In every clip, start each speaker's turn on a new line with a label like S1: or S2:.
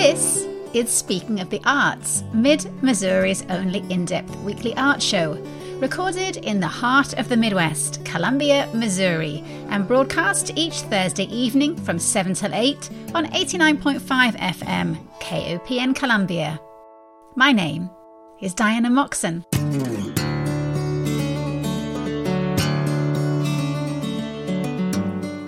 S1: This is Speaking of the Arts, Mid Missouri's only in depth weekly art show, recorded in the heart of the Midwest, Columbia, Missouri, and broadcast each Thursday evening from 7 till 8 on 89.5 FM, KOPN Columbia. My name is Diana Moxon.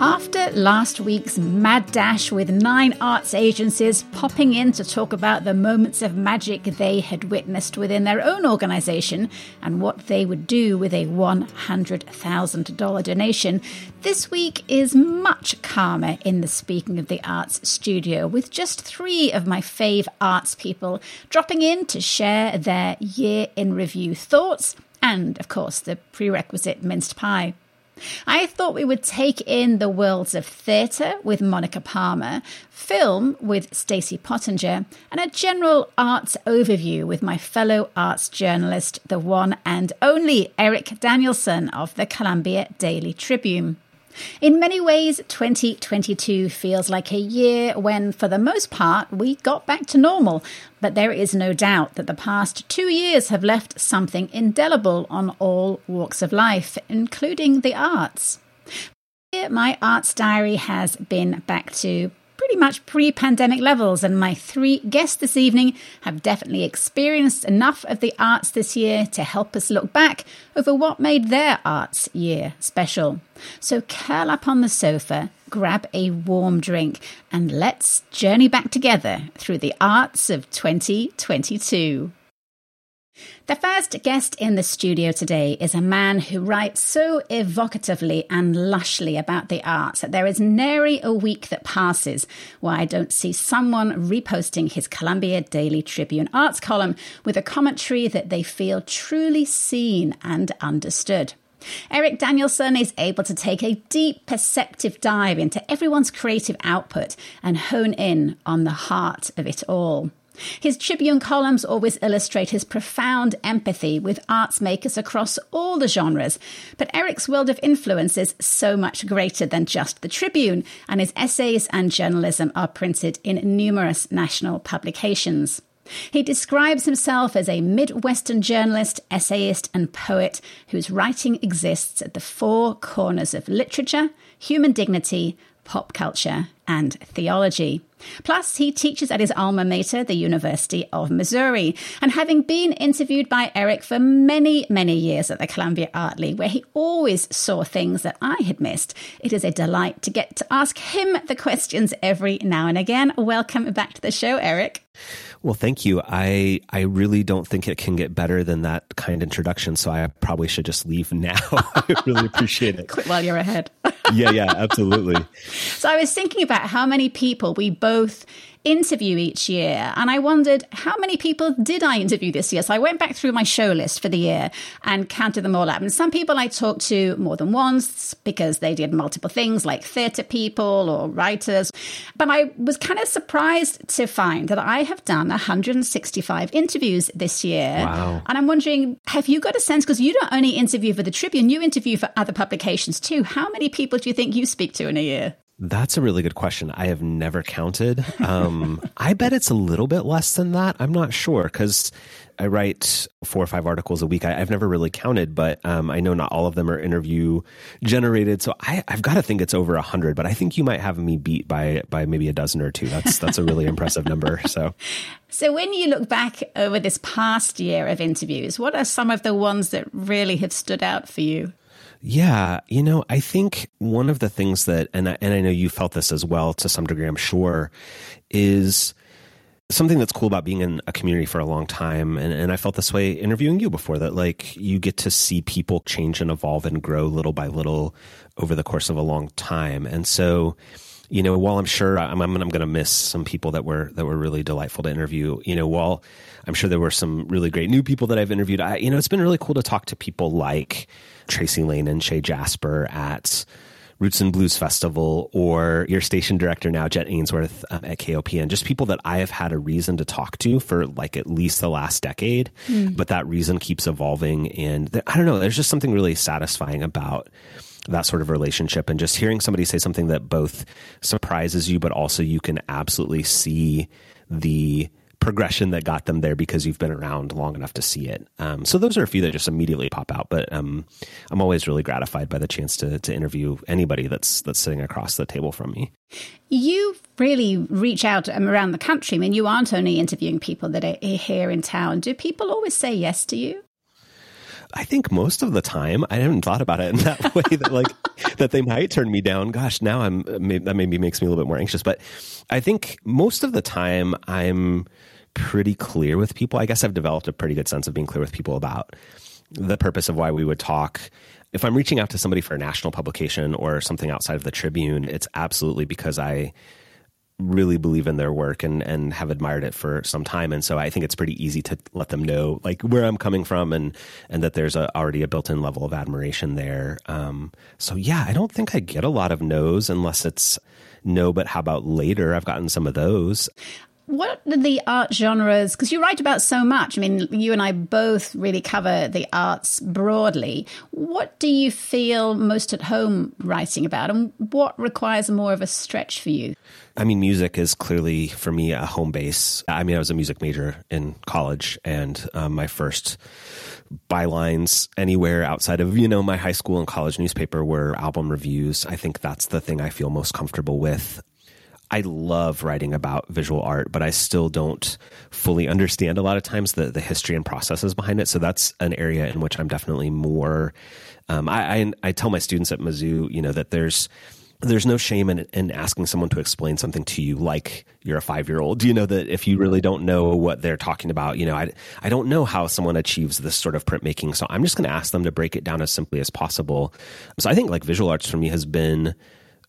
S1: After last week's mad dash with nine arts agencies popping in to talk about the moments of magic they had witnessed within their own organisation and what they would do with a $100,000 donation, this week is much calmer in the Speaking of the Arts studio, with just three of my fave arts people dropping in to share their year in review thoughts and, of course, the prerequisite minced pie. I thought we would take in the worlds of theatre with Monica Palmer, film with Stacie Pottinger, and a general arts overview with my fellow arts journalist, the one and only Aarik Danielsen of the Columbia Daily Tribune. In many ways, 2022 feels like a year when, for the most part, we got back to normal. But there is no doubt that the past two years have left something indelible on all walks of life, including the arts. My arts diary has been back to pretty much pre pandemic levels, and my three guests this evening have definitely experienced enough of the arts this year to help us look back over what made their arts year special. So curl up on the sofa, grab a warm drink, and let's journey back together through the arts of 2022. The first guest in the studio today is a man who writes so evocatively and lushly about the arts that there is nary a week that passes where I don't see someone reposting his Columbia Daily Tribune arts column with a commentary that they feel truly seen and understood. Aarik Danielsen is able to take a deep perceptive dive into everyone's creative output and hone in on the heart of it all. His Tribune columns always illustrate his profound empathy with arts makers across all the genres, but Aarik's world of influence is so much greater than just the Tribune, and his essays and journalism are printed in numerous national publications. He describes himself as a Midwestern journalist, essayist, and poet whose writing exists at the four corners of literature, human dignity, pop culture, and theology. Plus, he teaches at his alma mater, the University of Missouri. And having been interviewed by Aarik for many, many years at the Columbia Art League, where he always saw things that I had missed, it is a delight to get to ask him the questions every now and again. Welcome back to the show, Aarik.
S2: Well, thank you. I I really don't think it can get better than that kind introduction, so I probably should just leave now. I really appreciate it.
S1: Quit while you're ahead.
S2: yeah, yeah, absolutely.
S1: So I was thinking about how many people we both interview each year. And I wondered how many people did I interview this year? So I went back through my show list for the year and counted them all up. And some people I talked to more than once because they did multiple things like theatre people or writers. But I was kind of surprised to find that I have done 165 interviews this year.
S2: Wow.
S1: And I'm wondering, have you got a sense? Because you don't only interview for the Tribune, you interview for other publications too. How many people do you think you speak to in a year?
S2: That's a really good question. I have never counted. Um, I bet it's a little bit less than that. I'm not sure because I write four or five articles a week. I, have never really counted, but um, I know not all of them are interview generated. So I, have got to think it's over a hundred. But I think you might have me beat by by maybe a dozen or two. That's that's a really impressive number. So,
S1: so when you look back over this past year of interviews, what are some of the ones that really have stood out for you?
S2: Yeah, you know, I think one of the things that, and I, and I know you felt this as well to some degree, I'm sure, is something that's cool about being in a community for a long time. And, and I felt this way interviewing you before that, like, you get to see people change and evolve and grow little by little over the course of a long time. And so, you know, while I'm sure I'm, I'm, I'm going to miss some people that were that were really delightful to interview, you know, while I'm sure there were some really great new people that I've interviewed, I, you know, it's been really cool to talk to people like Tracy Lane and Shay Jasper at Roots and Blues Festival or your station director now, Jet Ainsworth um, at KOPN, just people that I have had a reason to talk to for like at least the last decade, mm. but that reason keeps evolving. And I don't know, there's just something really satisfying about that sort of relationship and just hearing somebody say something that both surprises you, but also you can absolutely see the progression that got them there because you've been around long enough to see it. Um, so those are a few that just immediately pop out. But um, I'm always really gratified by the chance to to interview anybody that's that's sitting across the table from me.
S1: You really reach out around the country. I mean, you aren't only interviewing people that are here in town. Do people always say yes to you?
S2: I think most of the time I haven't thought about it in that way that like that they might turn me down. Gosh, now I'm uh, that maybe makes me a little bit more anxious. But I think most of the time I'm pretty clear with people. I guess I've developed a pretty good sense of being clear with people about the purpose of why we would talk. If I'm reaching out to somebody for a national publication or something outside of the Tribune, it's absolutely because I really believe in their work and and have admired it for some time. And so I think it's pretty easy to let them know like where I'm coming from and and that there's a, already a built-in level of admiration there. Um, so yeah I don't think I get a lot of no's unless it's no but how about later? I've gotten some of those
S1: what are the art genres? Because you write about so much. I mean, you and I both really cover the arts broadly. What do you feel most at home writing about, and what requires more of a stretch for you?
S2: I mean, music is clearly for me a home base. I mean, I was a music major in college, and um, my first bylines anywhere outside of you know my high school and college newspaper were album reviews. I think that's the thing I feel most comfortable with. I love writing about visual art, but I still don't fully understand a lot of times the the history and processes behind it. So that's an area in which I'm definitely more. Um, I, I, I tell my students at Mizzou, you know, that there's there's no shame in, in asking someone to explain something to you like you're a five year old. You know that if you really don't know what they're talking about, you know, I I don't know how someone achieves this sort of printmaking, so I'm just going to ask them to break it down as simply as possible. So I think like visual arts for me has been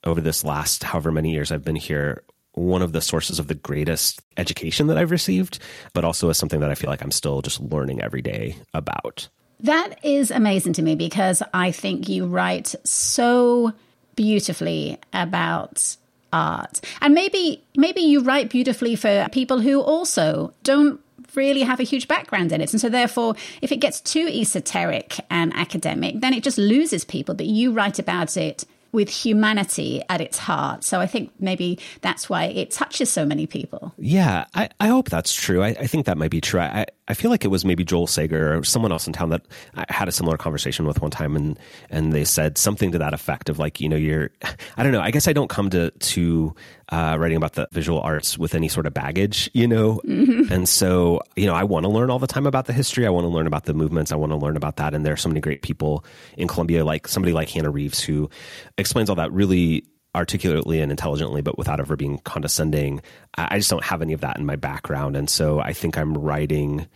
S2: over this last however many years I've been here one of the sources of the greatest education that I've received, but also as something that I feel like I'm still just learning every day about.
S1: That is amazing to me because I think you write so beautifully about art. And maybe maybe you write beautifully for people who also don't really have a huge background in it. And so therefore, if it gets too esoteric and academic, then it just loses people. But you write about it with humanity at its heart. So I think maybe that's why it touches so many people.
S2: Yeah, I, I hope that's true. I, I think that might be true. I, I feel like it was maybe Joel Sager or someone else in town that I had a similar conversation with one time, and and they said something to that effect of like, you know, you're, I don't know. I guess I don't come to to uh, writing about the visual arts with any sort of baggage, you know, mm-hmm. and so you know, I want to learn all the time about the history. I want to learn about the movements. I want to learn about that, and there are so many great people in Columbia, like somebody like Hannah Reeves, who explains all that really articulately and intelligently, but without ever being condescending. I just don't have any of that in my background. And so I think I'm writing.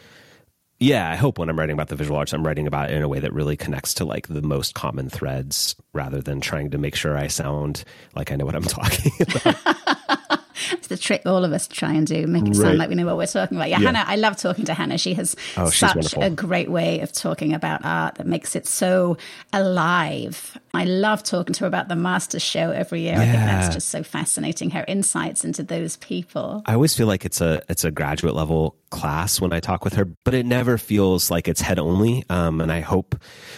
S2: Yeah, I hope when I'm writing about the visual arts, I'm writing about it in a way that really connects to like the most common threads rather than trying to make sure I sound like I know what I'm talking about.
S1: it's the trick all of us try and do, make it sound like we know what we're talking about. Yeah, yeah, Hannah, I love talking to Hannah. She has oh, such a great way of talking about art that makes it so alive. I love talking to her about the Masters show every year. Yeah. I think that's just so fascinating. Her insights into those people.
S2: I always feel like it's a it's a graduate level class when I talk with her, but it never feels like it's head only. Um, and I hope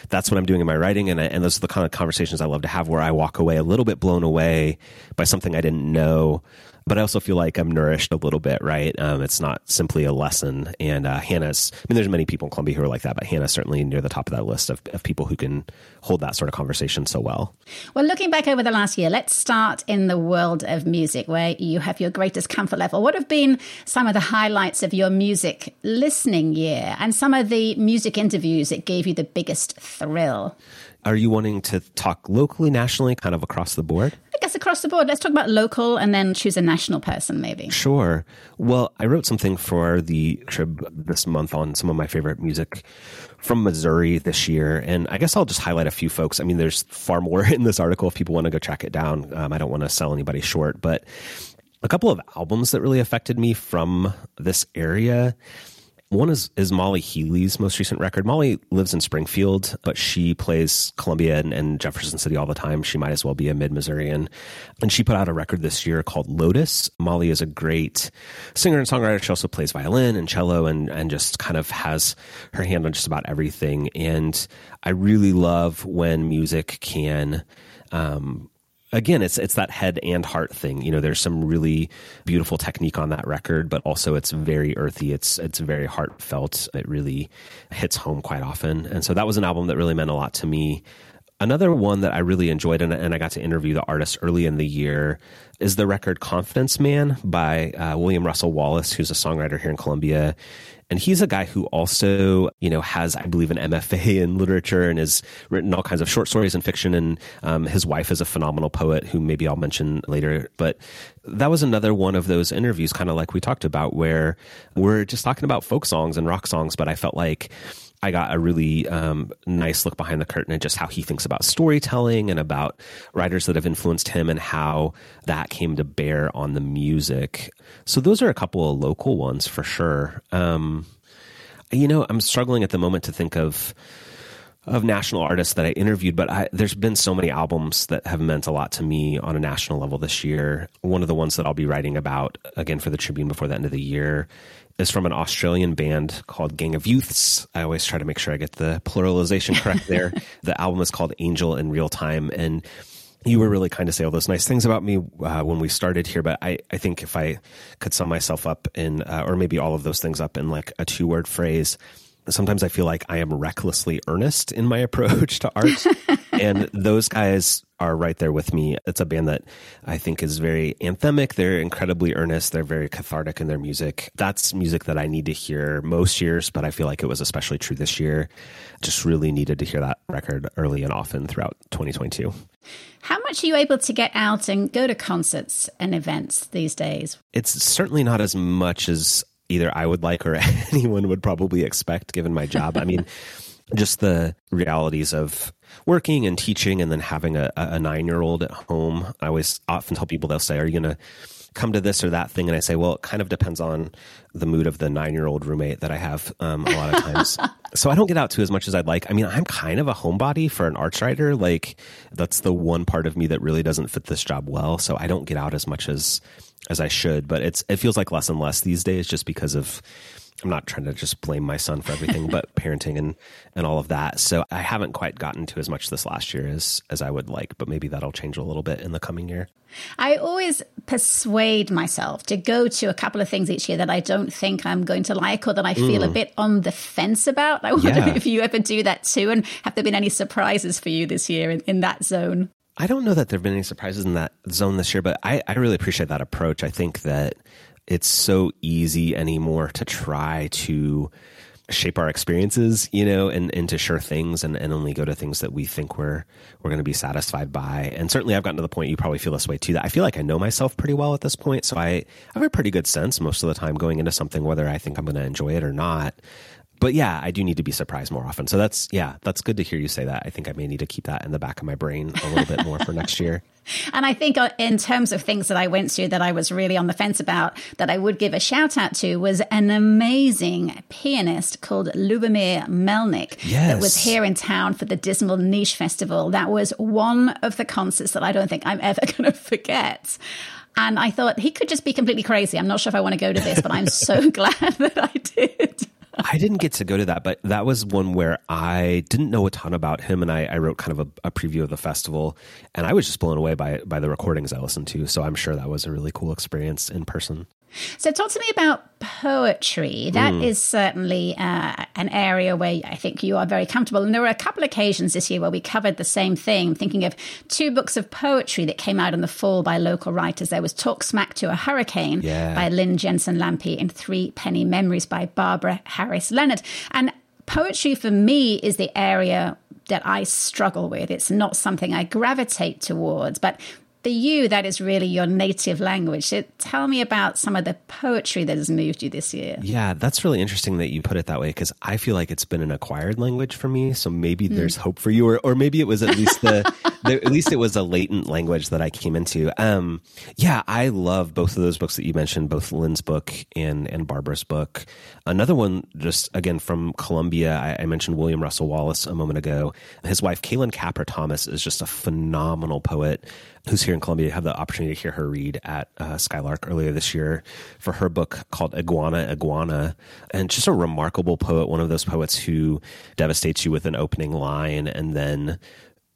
S2: that's what I'm doing in my writing. And, I, and those are the kind of conversations I love to have where I walk away a little bit blown away by something I didn't know but I also feel like I'm nourished a little bit, right? Um, it's not simply a lesson. And uh, Hannah's, I mean, there's many people in Columbia who are like that, but Hannah's certainly near the top of that list of, of people who can hold that sort of conversation so well.
S1: Well, looking back over the last year, let's start in the world of music where you have your greatest comfort level. What have been some of the highlights of your music listening year and some of the music interviews that gave you the biggest thrill?
S2: Are you wanting to talk locally, nationally, kind of across the board?
S1: I guess across the board. Let's talk about local and then choose a national person, maybe.
S2: Sure. Well, I wrote something for the Trib this month on some of my favorite music from Missouri this year. And I guess I'll just highlight a few folks. I mean, there's far more in this article if people want to go track it down. Um, I don't want to sell anybody short, but a couple of albums that really affected me from this area. One is is Molly Healey's most recent record. Molly lives in Springfield, but she plays Columbia and, and Jefferson City all the time. She might as well be a mid Missourian. And she put out a record this year called Lotus. Molly is a great singer and songwriter. She also plays violin and cello and, and just kind of has her hand on just about everything. And I really love when music can um, again, it's it's that head and heart thing. You know, there's some really beautiful technique on that record, but also it's very earthy. It's it's very heartfelt. It really hits home quite often, and so that was an album that really meant a lot to me. Another one that I really enjoyed, and, and I got to interview the artist early in the year, is the record Confidence Man by uh, William Russell Wallace, who's a songwriter here in Columbia. And he's a guy who also, you know, has, I believe, an MFA in literature and has written all kinds of short stories and fiction. And um, his wife is a phenomenal poet who maybe I'll mention later. But that was another one of those interviews, kind of like we talked about, where we're just talking about folk songs and rock songs. But I felt like I got a really um, nice look behind the curtain at just how he thinks about storytelling and about writers that have influenced him and how that came to bear on the music. So those are a couple of local ones for sure. Um, you know, I'm struggling at the moment to think of of national artists that I interviewed, but I, there's been so many albums that have meant a lot to me on a national level this year. One of the ones that I'll be writing about again for the Tribune before the end of the year is from an Australian band called Gang of Youths. I always try to make sure I get the pluralization correct there. the album is called Angel in Real Time. And you were really kind to say all those nice things about me uh, when we started here, but I, I think if I could sum myself up in, uh, or maybe all of those things up in like a two word phrase, sometimes I feel like I am recklessly earnest in my approach to art. and those guys are right there with me. It's a band that I think is very anthemic. They're incredibly earnest. They're very cathartic in their music. That's music that I need to hear most years, but I feel like it was especially true this year. Just really needed to hear that record early and often throughout 2022.
S1: How much are you able to get out and go to concerts and events these days?
S2: It's certainly not as much as either I would like or anyone would probably expect given my job. I mean, just the realities of working and teaching and then having a, a nine year old at home. I always often tell people, they'll say, Are you going to come to this or that thing? And I say, Well, it kind of depends on the mood of the nine year old roommate that I have um, a lot of times. so I don't get out to as much as I'd like. I mean, I'm kind of a homebody for an arts writer. Like, that's the one part of me that really doesn't fit this job well. So I don't get out as much as as I should, but it's it feels like less and less these days just because of I'm not trying to just blame my son for everything, but parenting and, and all of that. So I haven't quite gotten to as much this last year as, as I would like, but maybe that'll change a little bit in the coming year.
S1: I always persuade myself to go to a couple of things each year that I don't think I'm going to like or that I feel mm. a bit on the fence about. I wonder yeah. if you ever do that too. And have there been any surprises for you this year in, in that zone?
S2: I don't know that there have been any surprises in that zone this year, but I, I really appreciate that approach. I think that it's so easy anymore to try to shape our experiences, you know, and, and to share things and, and only go to things that we think we're we're going to be satisfied by. And certainly I've gotten to the point you probably feel this way too, that I feel like I know myself pretty well at this point. So I, I have a pretty good sense most of the time going into something whether I think I'm going to enjoy it or not but yeah, I do need to be surprised more often. So that's yeah, that's good to hear you say that. I think I may need to keep that in the back of my brain a little bit more for next year.
S1: And I think uh, in terms of things that I went to that I was really on the fence about that I would give a shout out to was an amazing pianist called Lubomyr Melnyk
S2: yes.
S1: that was here in town for the Dismal Niche Festival. That was one of the concerts that I don't think I'm ever going to forget. And I thought he could just be completely crazy. I'm not sure if I want to go to this, but I'm so glad that I did.
S2: I didn't get to go to that, but that was one where I didn't know a ton about him, and I, I wrote kind of a, a, preview of the festival, and I was just blown away by by the recordings I listened to. So I'm sure that was a really cool experience in person.
S1: So, talk to me about poetry. That mm. is certainly uh, an area where I think you are very comfortable. And there were a couple of occasions this year where we covered the same thing. I'm thinking of two books of poetry that came out in the fall by local writers. There was Talk Smack to a Hurricane
S2: yeah.
S1: by Lynn Jensen Lampe and Three Penny Memories by Barbara Harris Leonard. And poetry for me is the area that I struggle with. It's not something I gravitate towards, but for you, that is really your native language. So tell me about some of the poetry that has moved you this year.
S2: Yeah, that's really interesting that you put it that way because I feel like it's been an acquired language for me. So maybe mm. there's hope for you, or, or maybe it was at least the, the, at least it was a latent language that I came into. Um, yeah, I love both of those books that you mentioned, both Lynn's book and and Barbara's book. Another one, just again from Columbia, I, I mentioned William Russell Wallace a moment ago. His wife, Kaylin Capper Thomas, is just a phenomenal poet who's here in Columbia, had the opportunity to hear her read at uh, Skylark earlier this year for her book called Iguana Iguana. And just a remarkable poet, one of those poets who devastates you with an opening line and then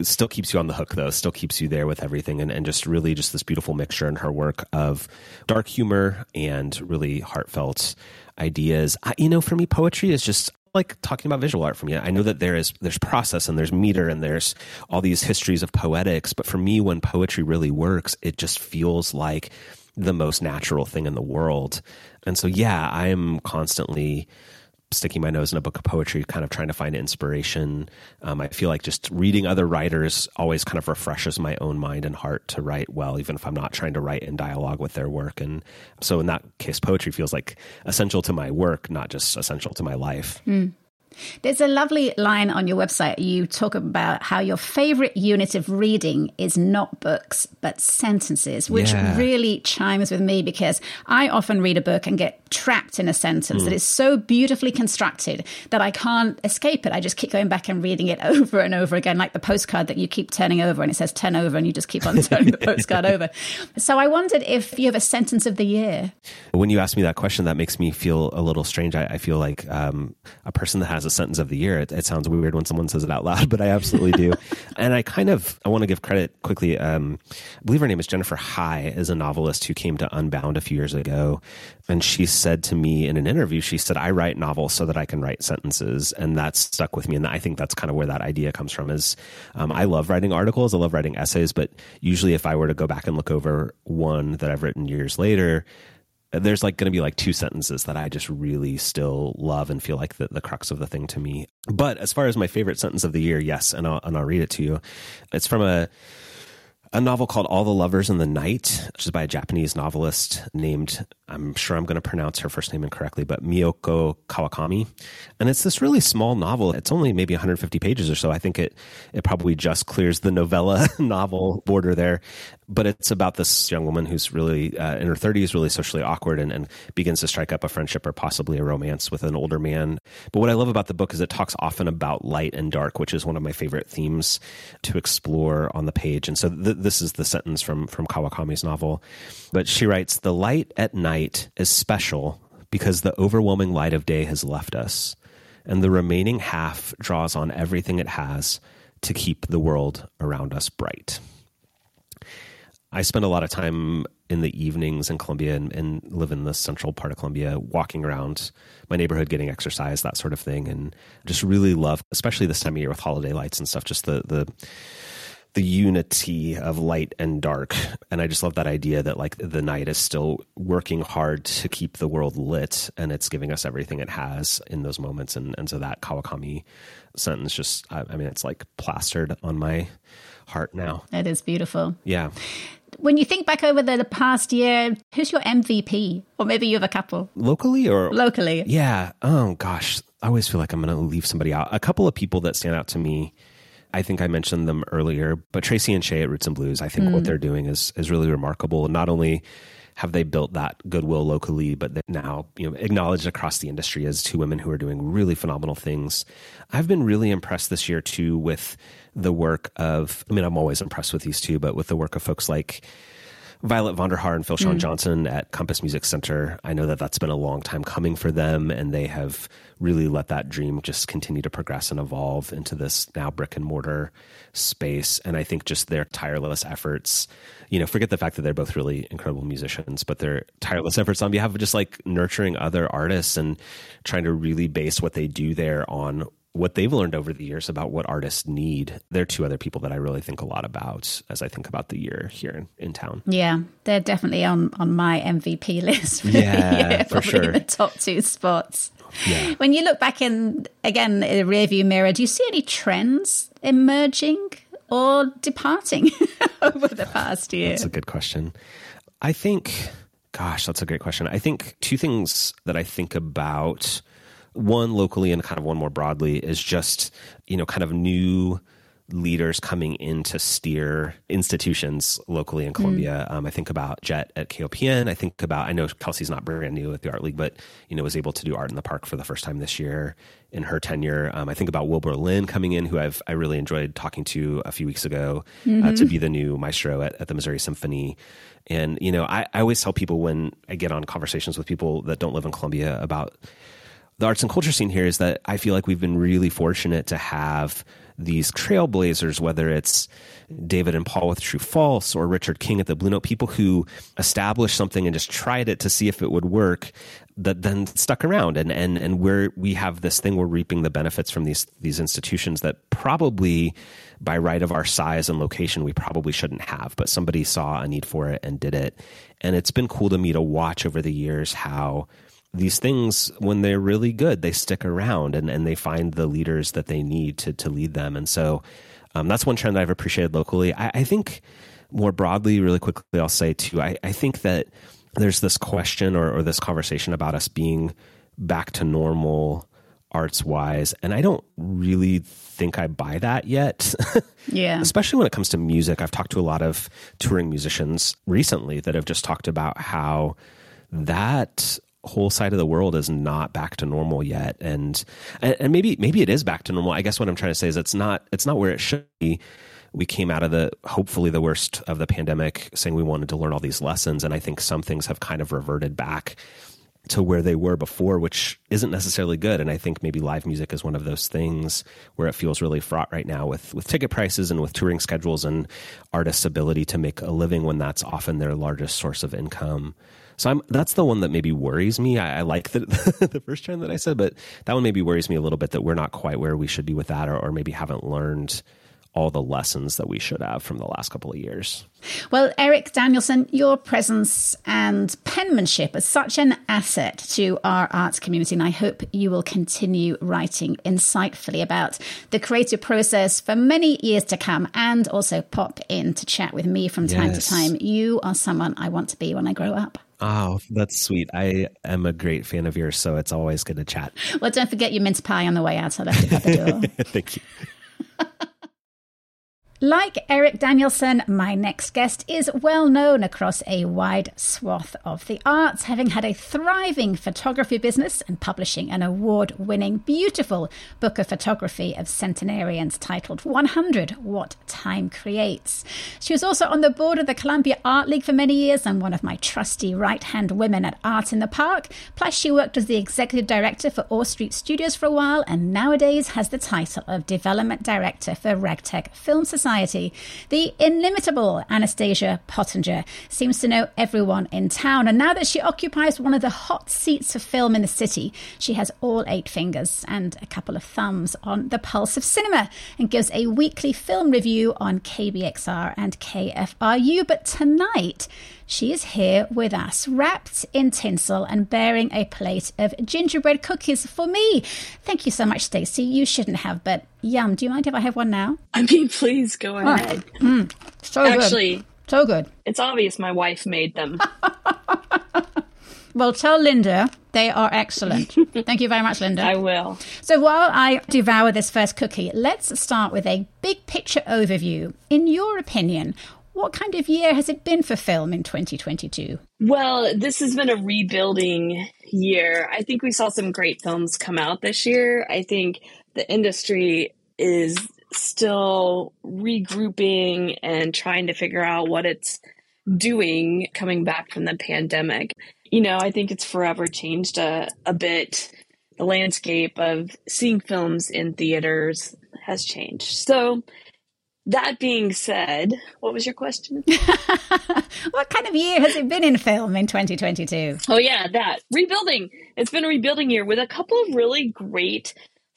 S2: still keeps you on the hook though still keeps you there with everything and, and just really just this beautiful mixture in her work of dark humor and really heartfelt ideas I, you know for me poetry is just like talking about visual art from me. I know that there is there's process and there's meter and there's all these histories of poetics, but for me when poetry really works, it just feels like the most natural thing in the world. And so yeah, I am constantly sticking my nose in a book of poetry, kind of trying to find inspiration. Um, I feel like just reading other writers always kind of refreshes my own mind and heart to write well, even if I'm not trying to write in dialogue with their work. And so in that case, poetry feels like essential to my work, not just essential to my life.
S1: Mm. There's a lovely line on your website. You talk about how your favorite unit of reading is not books, but sentences, which yeah. really chimes with me because I often read a book and get trapped in a sentence mm. that is so beautifully constructed that I can't escape it. I just keep going back and reading it over and over again, like the postcard that you keep turning over and it says 10 over and you just keep on turning the postcard over. So I wondered if you have a sentence of the year.
S2: When you ask me that question, that makes me feel a little strange. I, I feel like um, a person that has as a sentence of the year. It, it, sounds weird when someone says it out loud, but I absolutely do. and I kind of I want to give credit quickly. Um, I believe her name is Jennifer High, is a novelist who came to Unbound a few years ago, and she said to me in an interview, she said, "I write novels so that I can write sentences," and that stuck with me. And I think that's kind of where that idea comes from. Is um, I love writing articles, I love writing essays, but usually if I were to go back and look over one that I've written years later there's like going to be like two sentences that I just really still love and feel like the, the crux of the thing to me. But as far as my favorite sentence of the year, yes, and I'll, and I'll read it to you. It's from a a novel called All the Lovers in the Night, which is by a Japanese novelist named, I'm sure I'm going to pronounce her first name incorrectly, but Mieko Kawakami. And it's this really small novel. It's only maybe 150 pages or so. I think it, it probably just clears the novella novel border there. But it's about this young woman who's really uh, in her 30s, really socially awkward, and, and begins to strike up a friendship or possibly a romance with an older man. But what I love about the book is it talks often about light and dark, which is one of my favorite themes to explore on the page. And so th- this is the sentence from from Kawakami's novel, but she writes, "The light at night is special because the overwhelming light of day has left us, and the remaining half draws on everything it has to keep the world around us bright." I spend a lot of time in the evenings in Columbia and, and, live in the central part of Columbia, walking around my neighborhood, getting exercise, that sort of thing, and just really love, especially this time of year with holiday lights and stuff, just the the the unity of light and dark. And I just love that idea that like the night is still working hard to keep the world lit and it's giving us everything it has in those moments. And, and so that Kawakami sentence just, I, I mean, it's like plastered on my heart now.
S1: It is beautiful.
S2: Yeah.
S1: When you think back over the, the past year, who's your MVP? Or maybe you have a couple.
S2: Locally or?
S1: Locally.
S2: Yeah. Oh, gosh. I always feel like I'm going to leave somebody out. A couple of people that stand out to me I think I mentioned them earlier, but Tracy and Shay at Roots and Blues, I think mm. what they're doing is is really remarkable. Not only have they built that goodwill locally, but they're now you know acknowledged across the industry as two women who are doing really phenomenal things. I've been really impressed this year too with the work of. I mean, I'm always impressed with these two, but with the work of folks like Violet Vonderhaar and Phil Sean mm. Johnson at Compass Music Center. I know that that's been a long time coming for them, and they have really let that dream just continue to progress and evolve into this now brick and mortar space. And I think just their tireless efforts, you know, forget the fact that they're both really incredible musicians, but their tireless efforts on behalf of just like nurturing other artists and trying to really base what they do there on what they've learned over the years about what artists need. They're two other people that I really think a lot about as I think about the year here in, in town.
S1: Yeah, they're definitely on, on my MVP list.
S2: For yeah, yeah, for sure.
S1: The top two spots. Yeah. When you look back in, again, in the rearview mirror, do you see any trends emerging or departing over the past year?
S2: That's a good question. I think, gosh, that's a great question. I think two things that I think about one locally and kind of one more broadly is just you know kind of new leaders coming in to steer institutions locally in Columbia. Mm. Um, I think about Jet at KOPN. I think about I know Kelsey's not brand new at the Art League, but you know was able to do art in the park for the first time this year in her tenure. Um, I think about Wilbur Lin coming in, who I've I really enjoyed talking to a few weeks ago mm-hmm. uh, to be the new maestro at, at the Missouri Symphony. And you know, I, I always tell people when I get on conversations with people that don't live in Columbia about the arts and culture scene here is that I feel like we've been really fortunate to have these trailblazers, whether it's David and Paul with True False or Richard King at the Blue Note, people who established something and just tried it to see if it would work, that then stuck around. And and and where we have this thing, we're reaping the benefits from these these institutions that probably by right of our size and location we probably shouldn't have, but somebody saw a need for it and did it. And it's been cool to me to watch over the years how these things, when they're really good, they stick around and, and they find the leaders that they need to, to lead them. And so um, that's one trend that I've appreciated locally. I, I, think more broadly, really quickly, I'll say too, I, I think that there's this question or, or this conversation about us being back to normal arts wise. And I don't really think I buy that yet.
S1: yeah.
S2: Especially when it comes to music. I've talked to a lot of touring musicians recently that have just talked about how that whole side of the world is not back to normal yet. And and maybe maybe it is back to normal. I guess what i'm trying to say is it's not it's not where it should be. We came out of the hopefully the worst of the pandemic saying we wanted to learn all these lessons. And i think some things have kind of reverted back to where they were before which isn't necessarily good. And i think maybe live music is one of those things where it feels really fraught right now with with ticket prices and with touring schedules and artists ability to make a living when that's often their largest source of income so I'm, that's the one that maybe worries me. I, I like the, the first trend that I said, but that one maybe worries me a little bit that we're not quite where we should be with that, or, or maybe haven't learned all the lessons that we should have from the last couple of years.
S1: Well, Aarik Danielsen, your presence and penmanship are such an asset to our arts community, and I hope you will continue writing insightfully about the creative process for many years to come and also pop in to chat with me from time yes. to time. You are someone I want to be when I grow up.
S2: Oh, that's sweet. I am a great fan of yours, so it's always good to chat.
S1: Well, don't forget your mince pie on the way out. I left it at the door.
S2: Thank you.
S1: Like Aarik Danielsen, my next guest is well known across a wide swath of the arts, having had a thriving photography business and publishing an award winning, beautiful book of photography of centenarians titled 100 What Time Creates. She was also on the board of the Columbia Art League for many years and one of my trusty right hand women at Art in the Park. Plus, she worked as the executive director for Orr Street Studios for a while and nowadays has the title of development director for Ragtag Film Society. Society. The inimitable Anastasia Pottinger seems to know everyone in town, and now that she occupies one of the hot seats of film in the city, she has all eight fingers and a couple of thumbs on the pulse of cinema and gives a weekly film review on KBXR and KFRU. But tonight, she is here with us, wrapped in tinsel and bearing a plate of gingerbread cookies for me. Thank you so much, Stacie. You shouldn't have, but yum. Do you mind if I have one now?
S3: I mean, please go ahead.
S1: Oh, mm, so
S3: Actually,
S1: good. so good.
S3: It's obvious my wife made them.
S1: Well, tell Linda they are excellent. Thank you very much, Linda.
S3: I will.
S1: So while I devour this first cookie, let's start with a big picture overview. In your opinion, what kind of year has it been for film in 2022?
S3: Well, this has been a rebuilding year. I think we saw some great films come out this year. I think the industry is still regrouping and trying to figure out what it's doing coming back from the pandemic. You know, I think it's forever changed a, a bit. The landscape of seeing films in theaters has changed. So that being said, what was your question?
S1: what kind of year has it been in film in 2022?
S3: Oh, yeah, that. Rebuilding. It's been a rebuilding year with a couple of really great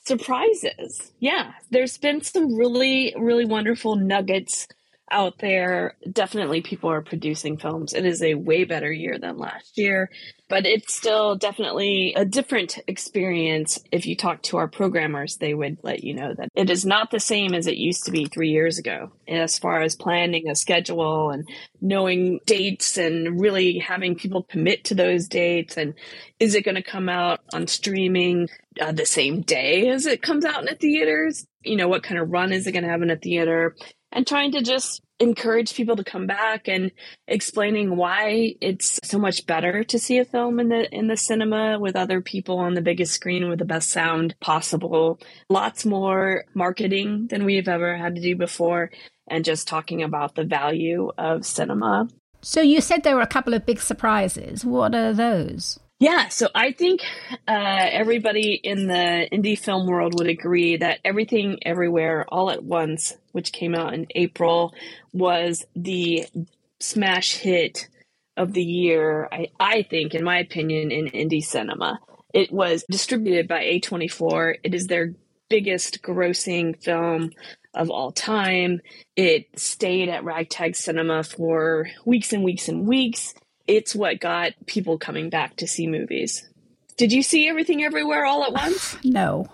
S3: surprises. Yeah, there's been some really, really wonderful nuggets out there. Definitely people are producing films. It is a way better year than last year, but it's still definitely a different experience. If you talk to our programmers, they would let you know that it is not the same as it used to be three years ago as far as planning a schedule and knowing dates and really having people commit to those dates. And is it going to come out on streaming uh, the same day as it comes out in the theaters? You know, what kind of run is it going to have in a theater? And trying to just encourage people to come back and explaining why it's so much better to see a film in the in the cinema with other people on the biggest screen with the best sound possible. Lots more marketing than we've ever had to do before and just talking about the value of cinema.
S1: So you said there were a couple of big surprises. What are those
S4: Yeah, so I think uh, everybody in the indie film world would agree that Everything Everywhere All at Once, which came out in April, was the smash hit of the year, I, I think, in my opinion, in indie cinema. It was distributed by A24. It is their biggest grossing film of all time. It stayed at Ragtag Cinema for weeks and weeks and weeks it's what got people coming back to see movies. Did you see everything everywhere all at once?
S1: no.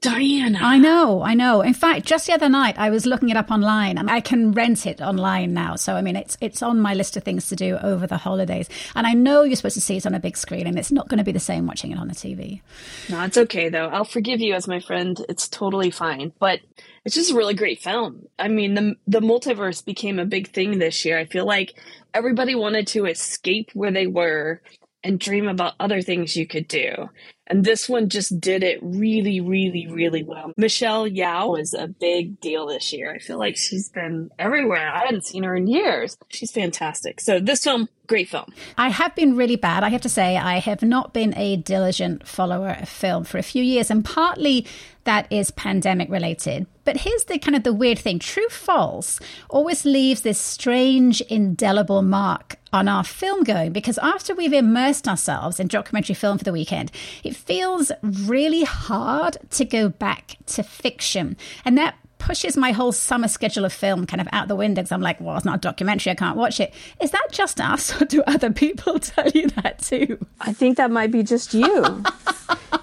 S4: Diana.
S1: I know, I know. In fact, just the other night I was looking it up online and I can rent it online now. So I mean it's it's on my list of things to do over the holidays. And I know you're supposed to see it on a big screen and it's not going to be the same watching it on the TV.
S4: No, it's okay though. I'll forgive you as my friend. It's totally fine. But it's just a really great film. I mean, the the multiverse became a big thing this year. I feel like everybody wanted to escape where they were and dream about other things you could do. And this one just did it really, really, really well. Michelle Yeoh was a big deal this year. I feel like she's been everywhere. I hadn't seen her in years. She's fantastic. So this film, great film.
S1: I have been really bad. I have to say, I have not been a diligent follower of film for a few years, and partly that is pandemic related. But here's the kind of the weird thing true false always leaves this strange, indelible mark on our film going because after we've immersed ourselves in documentary film for the weekend, it feels really hard to go back to fiction. And that pushes my whole summer schedule of film kind of out the window because I'm like, well, it's not a documentary. I can't watch it. Is that just us or do other people tell you that too?
S3: I think that might be just you.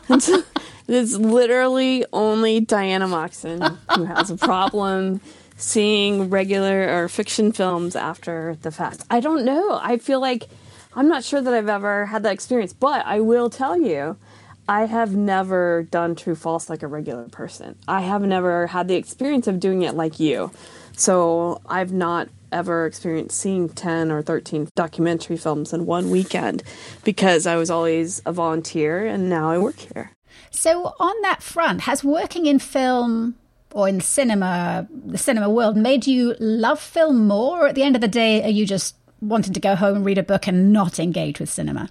S3: It's literally only Diana Moxon who has a problem seeing regular or fiction films after the fact. I don't know. I feel like I'm not sure that I've ever had that experience, but I will tell you, I have never done true false like a regular person. I have never had the experience of doing it like you. So I've not ever experienced seeing 10 or 13 documentary films in one weekend because I was always a volunteer and now I work here.
S1: So, on that front, has working in film or in cinema, the cinema world, made you love film more? Or at the end of the day, are you just wanting to go home and read a book and not engage with cinema?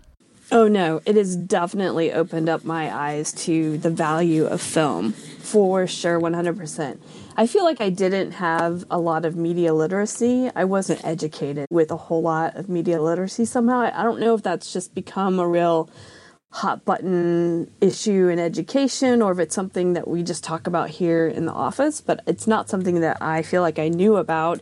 S3: Oh no, it has definitely opened up my eyes to the value of film for sure, 100%. I feel like I didn't have a lot of media literacy. I wasn't educated with a whole lot of media literacy somehow. I don't know if that's just become a real hot button issue in education or if it's something that we just talk about here in the office, but it's not something that I feel like I knew about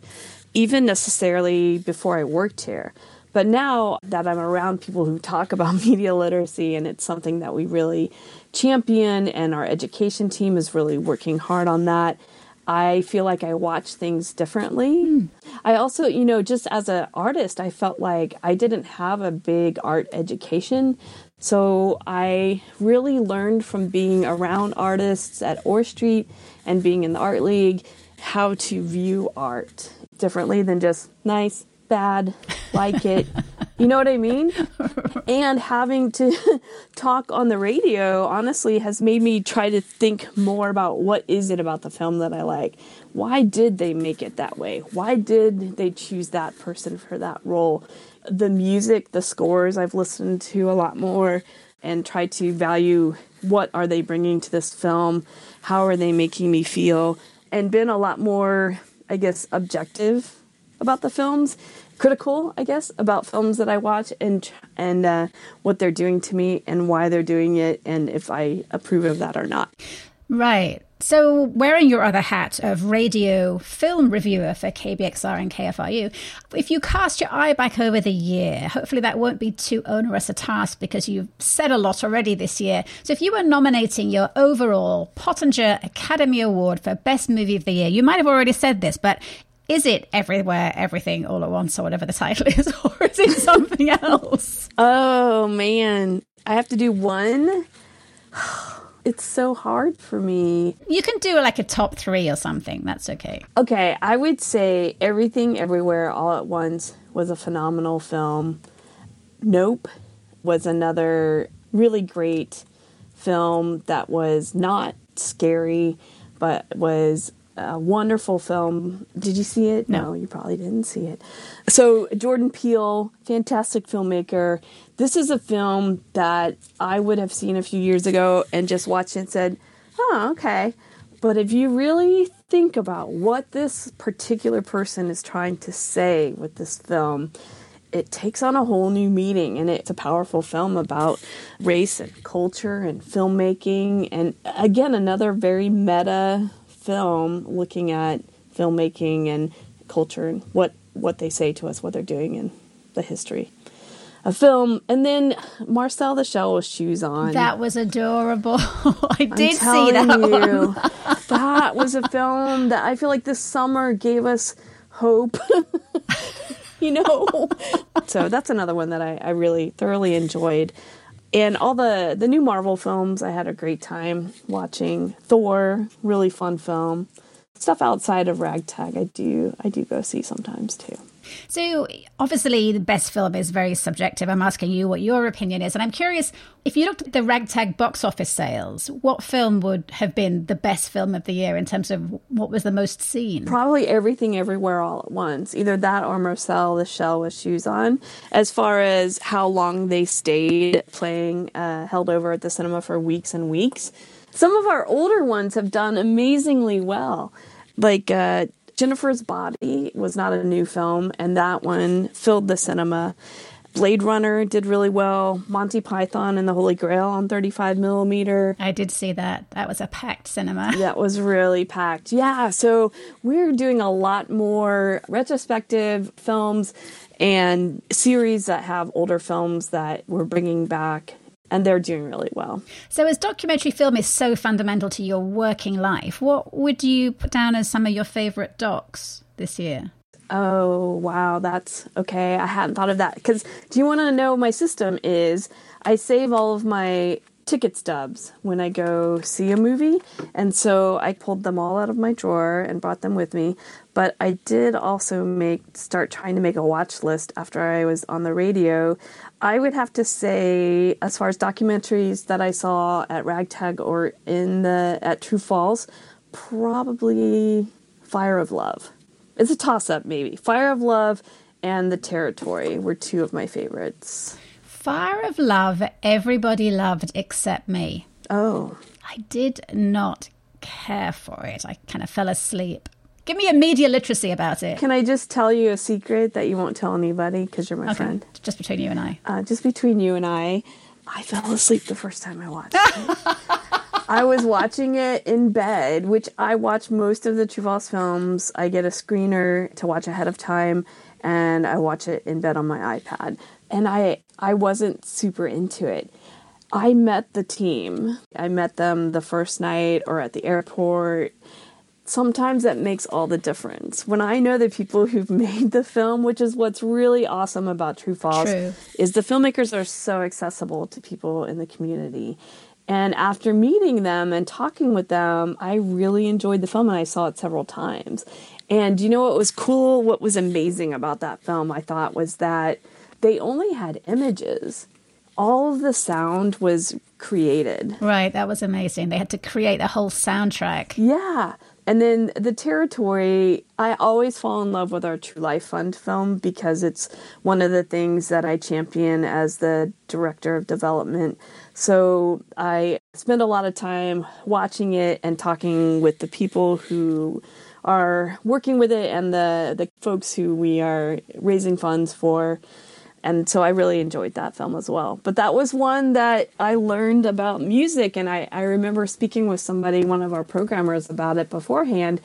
S3: even necessarily before I worked here. But now that I'm around people who talk about media literacy and it's something that we really champion and our education team is really working hard on that, I feel like I watch things differently. Mm. I also, you know, just as an artist, I felt like I didn't have a big art education. So I really learned from being around artists at Orr Street and being in the Art League how to view art differently than just nice, bad, like it. You know what I mean? And having to talk on the radio honestly has made me try to think more about what is it about the film that I like? Why did they make it that way? Why did they choose that person for that role? The music, the scores I've listened to a lot more and try to value what are they bringing to this film, how are they making me feel, and been a lot more, I guess, objective about the films, critical, I guess, about films that I watch and and uh, what they're doing to me and why they're doing it and if I approve of that or not.
S1: Right. So, wearing your other hat of radio film reviewer for KBXR and KFRU, if you cast your eye back over the year, hopefully that won't be too onerous a task because you've said a lot already this year. So, if you were nominating your overall Pottinger Academy Award for Best Movie of the Year, you might have already said this, but is it everywhere, everything, all at once, or whatever the title is, or is it something else?
S3: Oh man, I have to do one. it's so hard for me.
S1: You can do like a top three or something. That's okay.
S3: Okay, I would say Everything Everywhere All at Once was a phenomenal film. Nope was another really great film that was not scary, but was a wonderful film. Did you see it?
S1: No.
S3: you probably didn't see it. So, Jordan Peele, fantastic filmmaker. This is a film that I would have seen a few years ago and just watched and said, oh, okay. But if you really think about what this particular person is trying to say with this film, it takes on a whole new meaning and it's a powerful film about race and culture and filmmaking and again another very meta film looking at filmmaking and culture and what what they say to us what they're doing in the history of film and then marcel the shell with shoes on
S1: That was adorable. I did see that
S3: you,
S1: one.
S3: that was a film that I feel like this summer gave us hope. you know, so that's another one that I, I really thoroughly enjoyed. And all the the new Marvel films, I had a great time watching. Thor, really fun film. Stuff outside of Ragtag, I do I do go see sometimes too.
S1: So, obviously, the best film is very subjective. I'm asking you what your opinion is. And I'm curious if you looked at the ragtag box office sales, what film would have been the best film of the year in terms of what was the most seen?
S3: Probably everything everywhere all at once. Either that or Marcel the Shell with shoes on. As far as how long they stayed playing, uh, held over at the cinema for weeks and weeks. Some of our older ones have done amazingly well. Like uh, Jennifer's Body was not a new film, and that one filled the cinema. Blade Runner did really well. Monty Python and the Holy Grail on 35 millimeter.
S1: I did see that. That was a packed cinema.
S3: That was really packed. Yeah, so we're doing a lot more retrospective films and series that have older films that we're bringing back, and they're doing really well.
S1: So, as documentary film is so fundamental to your working life, what would you put down as some of your favorite docs this year?
S3: Oh, wow, that's okay. I hadn't thought of that. Because do you want to know my system is I save all of my ticket stubs when I go see a movie. And so I pulled them all out of my drawer and brought them with me. But I did also make start trying to make a watch list after I was on the radio. I would have to say, as far as documentaries that I saw at Ragtag or in the at True/False, probably Fire of Love. It's a toss up, maybe. Fire of Love and The Territory were two of my favorites.
S1: Fire of Love, everybody loved except me.
S3: Oh,
S1: I did not care for it. I kind of fell asleep. Give me a media literacy about it.
S3: can I just tell you a secret that you won't tell anybody because you're my
S1: Okay,
S3: friend?
S1: just between you and I.
S3: Uh, just between you and I, I fell asleep the first time I watched it. I was watching it in bed, which I watch most of the True films. I get a screener to watch ahead of time, and I watch it in bed on my iPad. And I I wasn't super into it. I met the team. I met them the first night or at the airport. Sometimes that makes all the difference. When I know the people who've made the film, which is what's really awesome about True/False,
S1: True.
S3: is the filmmakers are so accessible to people in the community. And after meeting them and talking with them, I really enjoyed the film and I saw it several times. And you know what was cool? What was amazing about that film, I thought, was that they only had images. All of the sound was created.
S1: Right, that was amazing. They had to create a whole soundtrack.
S3: Yeah. And then the territory, I always fall in love with our True Life Fund film because it's one of the things that I champion as the director of development. So I spend a lot of time watching it and talking with the people who are working with it and the, the folks who we are raising funds for. And so I really enjoyed that film as well. But that was one that I learned about music. And I, I remember speaking with somebody, one of our programmers, about it beforehand.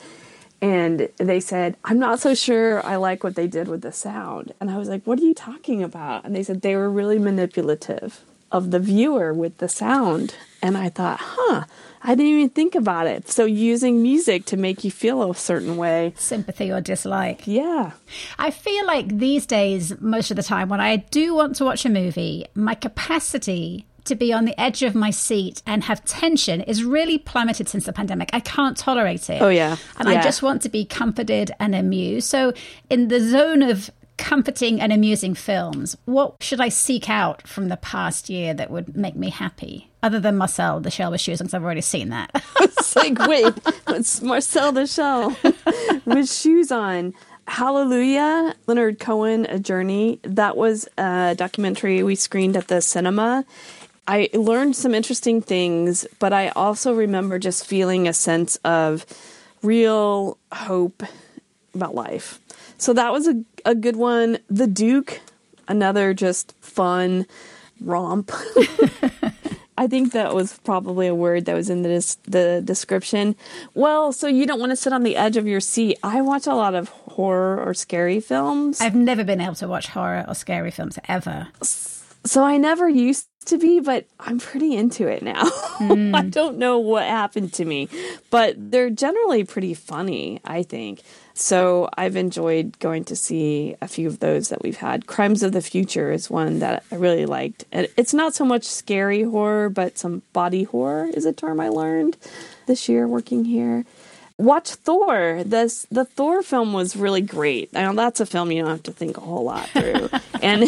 S3: And they said, I'm not so sure I like what they did with the sound. And I was like, What are you talking about? And they said they were really manipulative of the viewer with the sound. And I thought, Huh, I didn't even think about it. So using music to make you feel a certain way.
S1: Sympathy or dislike.
S3: Yeah.
S1: I feel like these days, most of the time, when I do want to watch a movie, my capacity to be on the edge of my seat and have tension is really plummeted since the pandemic. I can't tolerate it.
S3: Oh, yeah.
S1: And I just want to be comforted and amused. So, in the zone of comforting and amusing films, what should I seek out from the past year that would make me happy? Other than Marcel the Shell with shoes, because I've already seen that.
S3: it's like, wait, it's Marcel the Shell with shoes on. Hallelujah, Leonard Cohen, A Journey. That was a documentary we screened at the cinema. I learned some interesting things, but I also remember just feeling a sense of real hope about life. So that was a, a good one. The Duke, another just fun romp. I think that was probably a word that was in the the description. Well, so you don't want to sit on the edge of your seat. I watch a lot of horror or scary films.
S1: I've never been able to watch horror or scary films ever.
S3: So I never used to be, but I'm pretty into it now. Mm. I don't know what happened to me, but they're generally pretty funny, I think. So I've enjoyed going to see a few of those that we've had. Crimes of the Future is one that I really liked. It's not so much scary horror, but some body horror is a term I learned this year working here. Watch Thor. This the Thor film was really great. I know that's a film you don't have to think a whole lot through. and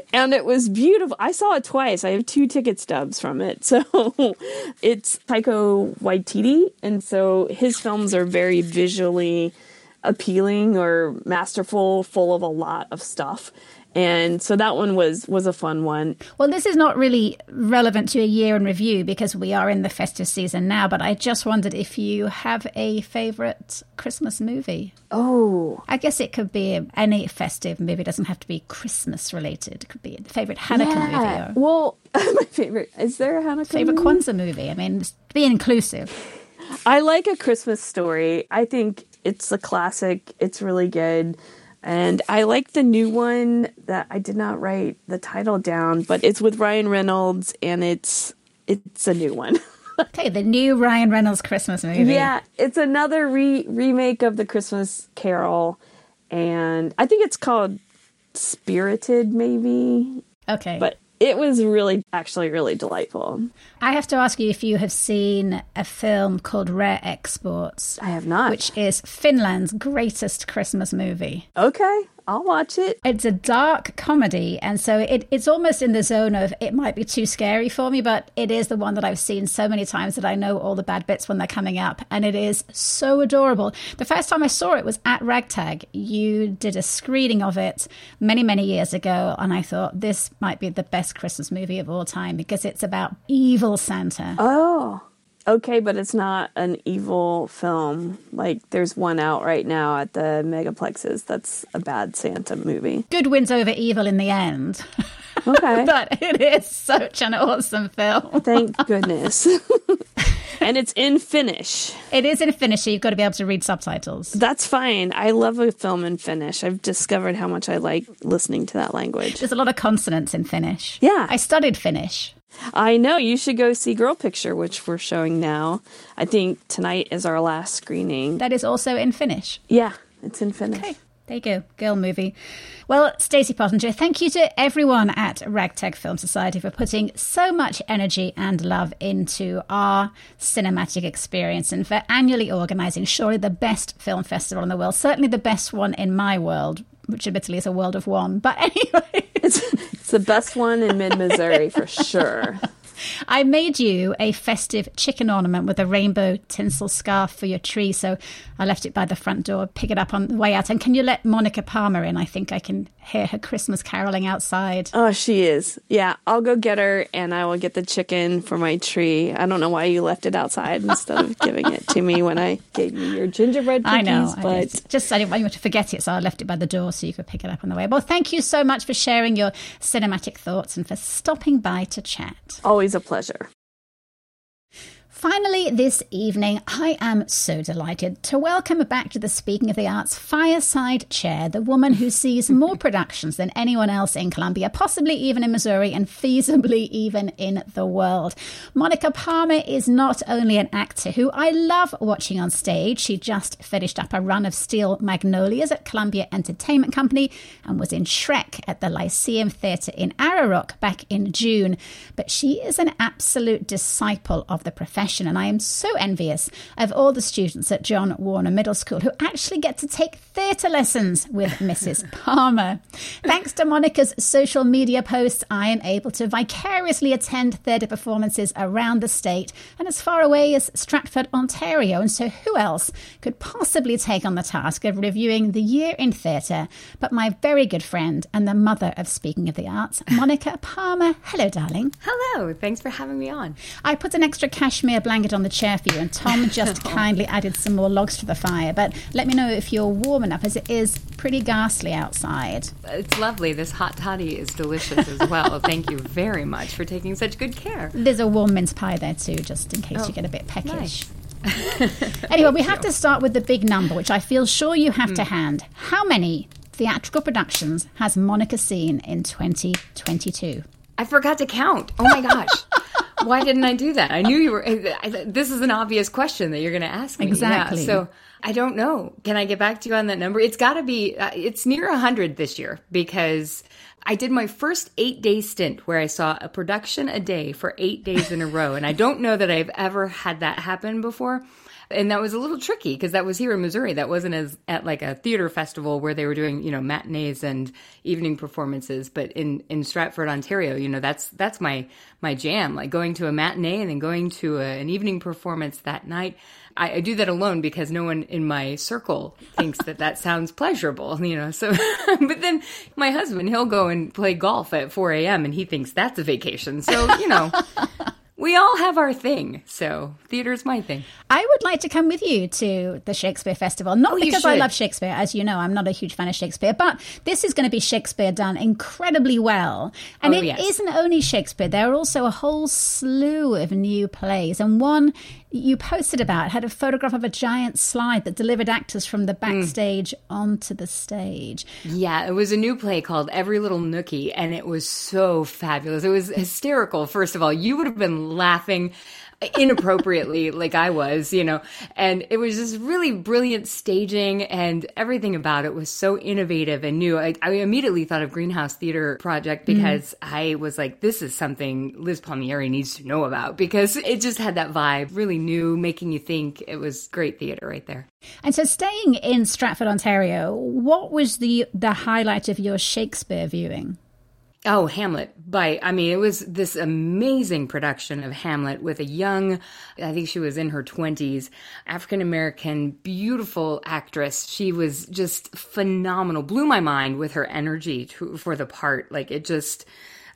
S3: and it was beautiful. I saw it twice. I have two ticket stubs from it. So it's Taika Waititi and so his films are very visually appealing or masterful, full of a lot of stuff. And so that one was was a fun one.
S1: Well, this is not really relevant to a year in review because we are in the festive season now, but I just wondered if you have a favorite Christmas movie.
S3: Oh,
S1: I guess it could be any festive movie. It doesn't have to be Christmas related. It could be a favorite Hanukkah
S3: yeah.
S1: movie.
S3: Or well, my favorite is there a Hanukkah
S1: favorite
S3: movie?
S1: Kwanzaa movie? I mean, be inclusive.
S3: I like a Christmas story. I think it's a classic. It's really good. And I like the new one that I did not write the title down, but it's with Ryan Reynolds and it's it's a new one.
S1: okay, the new Ryan Reynolds Christmas movie.
S3: Yeah, it's another re- remake of the Christmas Carol and I think it's called Spirited maybe.
S1: Okay.
S3: But it was really actually really delightful.
S1: I have to ask you if you have seen a film called Rare Exports.
S3: I have not.
S1: Which is Finland's greatest Christmas movie.
S3: Okay. I'll watch it.
S1: It's a dark comedy, and so it, it's almost in the zone of it might be too scary for me, but it is the one that I've seen so many times that I know all the bad bits when they're coming up, and it is so adorable. The first time I saw it was at Ragtag. You did a screening of it many, many years ago, and I thought this might be the best Christmas movie of all time because it's about evil Santa.
S3: Oh okay, but it's not an evil film. Like there's one out right now at the megaplexes that's a bad Santa movie.
S1: Good wins over evil in the end.
S3: Okay.
S1: but it is such an awesome film.
S3: Thank goodness. and it's in Finnish.
S1: It is in Finnish, so you've got to be able to read subtitles.
S3: That's fine. I love a film in Finnish. I've discovered how much I like listening to that language.
S1: There's a lot of consonants in Finnish.
S3: Yeah.
S1: I studied Finnish.
S3: I know. You should go see Girl Picture, which we're showing now. I think tonight is our last screening.
S1: That is also in Finnish.
S3: Yeah, it's in Finnish.
S1: Okay. There you go, girl movie. Well, Stacie Pottinger, thank you to everyone at Ragtag Film Society for putting so much energy and love into our cinematic experience and for annually organising surely the best film festival in the world, certainly the best one in my world, admittedly is a world of one. But anyway,
S3: it's, it's the best one in mid Missouri for sure.
S1: I made you a festive chicken ornament with a rainbow tinsel scarf for your tree. So I left it by the front door, pick it up on the way out. And can you let Monica Palmer in? I think I can hear her Christmas caroling outside.
S3: Oh, she is. Yeah, I'll go get her and I will get the chicken for my tree. I don't know why you left it outside instead of giving it to me when I gave you your gingerbread cookies.
S1: I know,
S3: but
S1: I just I didn't want you to forget it, so I left it by the door so you could pick it up on the way. Well, thank you so much for sharing your cinematic thoughts and for stopping by to chat.
S3: Always a pleasure.
S1: Finally, this evening, I am so delighted to welcome back to the Speaking of the Arts fireside chair the woman who sees more productions than anyone else in Columbia, possibly even in Missouri, and feasibly even in the world. Monica Palmer is not only an actor who I love watching on stage, she just finished up a run of Steel Magnolias at Columbia Entertainment Company and was in Shrek at the Lyceum Theatre in Arrow Rock back in June. But she is an absolute disciple of the profession and I am so envious of all the students at John Warner Middle School who actually get to take theatre lessons with Mrs. Palmer. Thanks to Monica's social media posts, I am able to vicariously attend theatre performances around the state and as far away as Stratford, Ontario. And so, who else could possibly take on the task of reviewing the year in theatre but my very good friend and the mother of Speaking of the Arts, Monica Palmer? Hello, darling.
S5: Hello. Thanks for having me on.
S1: I put an extra cashmere blanket on the chair for you, and Tom just kindly added some more logs to the fire. But let me know if you're warm enough, as it is pretty ghastly outside.
S5: It's lovely. This hot toddy is delicious as well. Thank you very much for taking such good care.
S1: There's a warm mince pie there too, just in case
S5: Oh,
S1: you get a bit peckish.
S5: nice.
S1: anyway, we have to start with the big number, which I feel sure you have
S5: Hmm.
S1: to hand. How many theatrical productions has Monica seen in 2022?
S5: I forgot to count. Oh my gosh. Why didn't I do that? I knew you were. I, this is an obvious question that you're going to ask me. Yeah,
S1: Exactly.
S5: so I don't know. Can I get back to you on that number? It's got to be. Uh, it's near hundred this year because I did my first eight day stint where I saw a production a day for eight days in a row, and I don't know that I've ever had that happen before. And that was a little tricky because that was here in Missouri. That wasn't as at like a theater festival where they were doing, you know, matinees and evening performances. But in in Stratford, Ontario, you know, that's that's my my jam. Like going to a matinee and then going to a, an evening performance that night. I, I do that alone because no one in my circle thinks that that sounds pleasurable, you know. So, but then my husband, he'll go and play golf at 4 a.m. and he thinks that's a vacation. So, you know, we all have our thing. So, theater's my thing.
S1: I would like to come with you to the Shakespeare Festival. Not
S5: Oh,
S1: because I love Shakespeare, as you know, I'm not a huge fan of Shakespeare, but this is going to be Shakespeare done incredibly well. And
S5: Oh,
S1: it
S5: yes.
S1: not only Shakespeare, there are also a whole slew of new plays. And one you posted about had a photograph of a giant slide that delivered actors from the
S5: Hmm.
S1: backstage onto the stage.
S5: Yeah, it was a new play called Every Little Nookie, and it was so fabulous. It was hysterical, first of all. You would have been laughing inappropriately like I was, you know, and it was just really brilliant staging and everything about it was so innovative and new. I, I immediately thought of Greenhouse Theater Project mm-hmm. because I was like, this is something Liz Palmieri needs to know about because it just had that vibe, really new, making you think. It was great theater right there.
S1: And so staying in Stratford, Ontario, what was the the highlight of your Shakespeare viewing?
S5: Oh, Hamlet. By, I mean, it was this amazing production of Hamlet with a young, I think she was in her 20s, African American, beautiful actress. She was just phenomenal. Blew my mind with her energy to, for the part. Like, it just,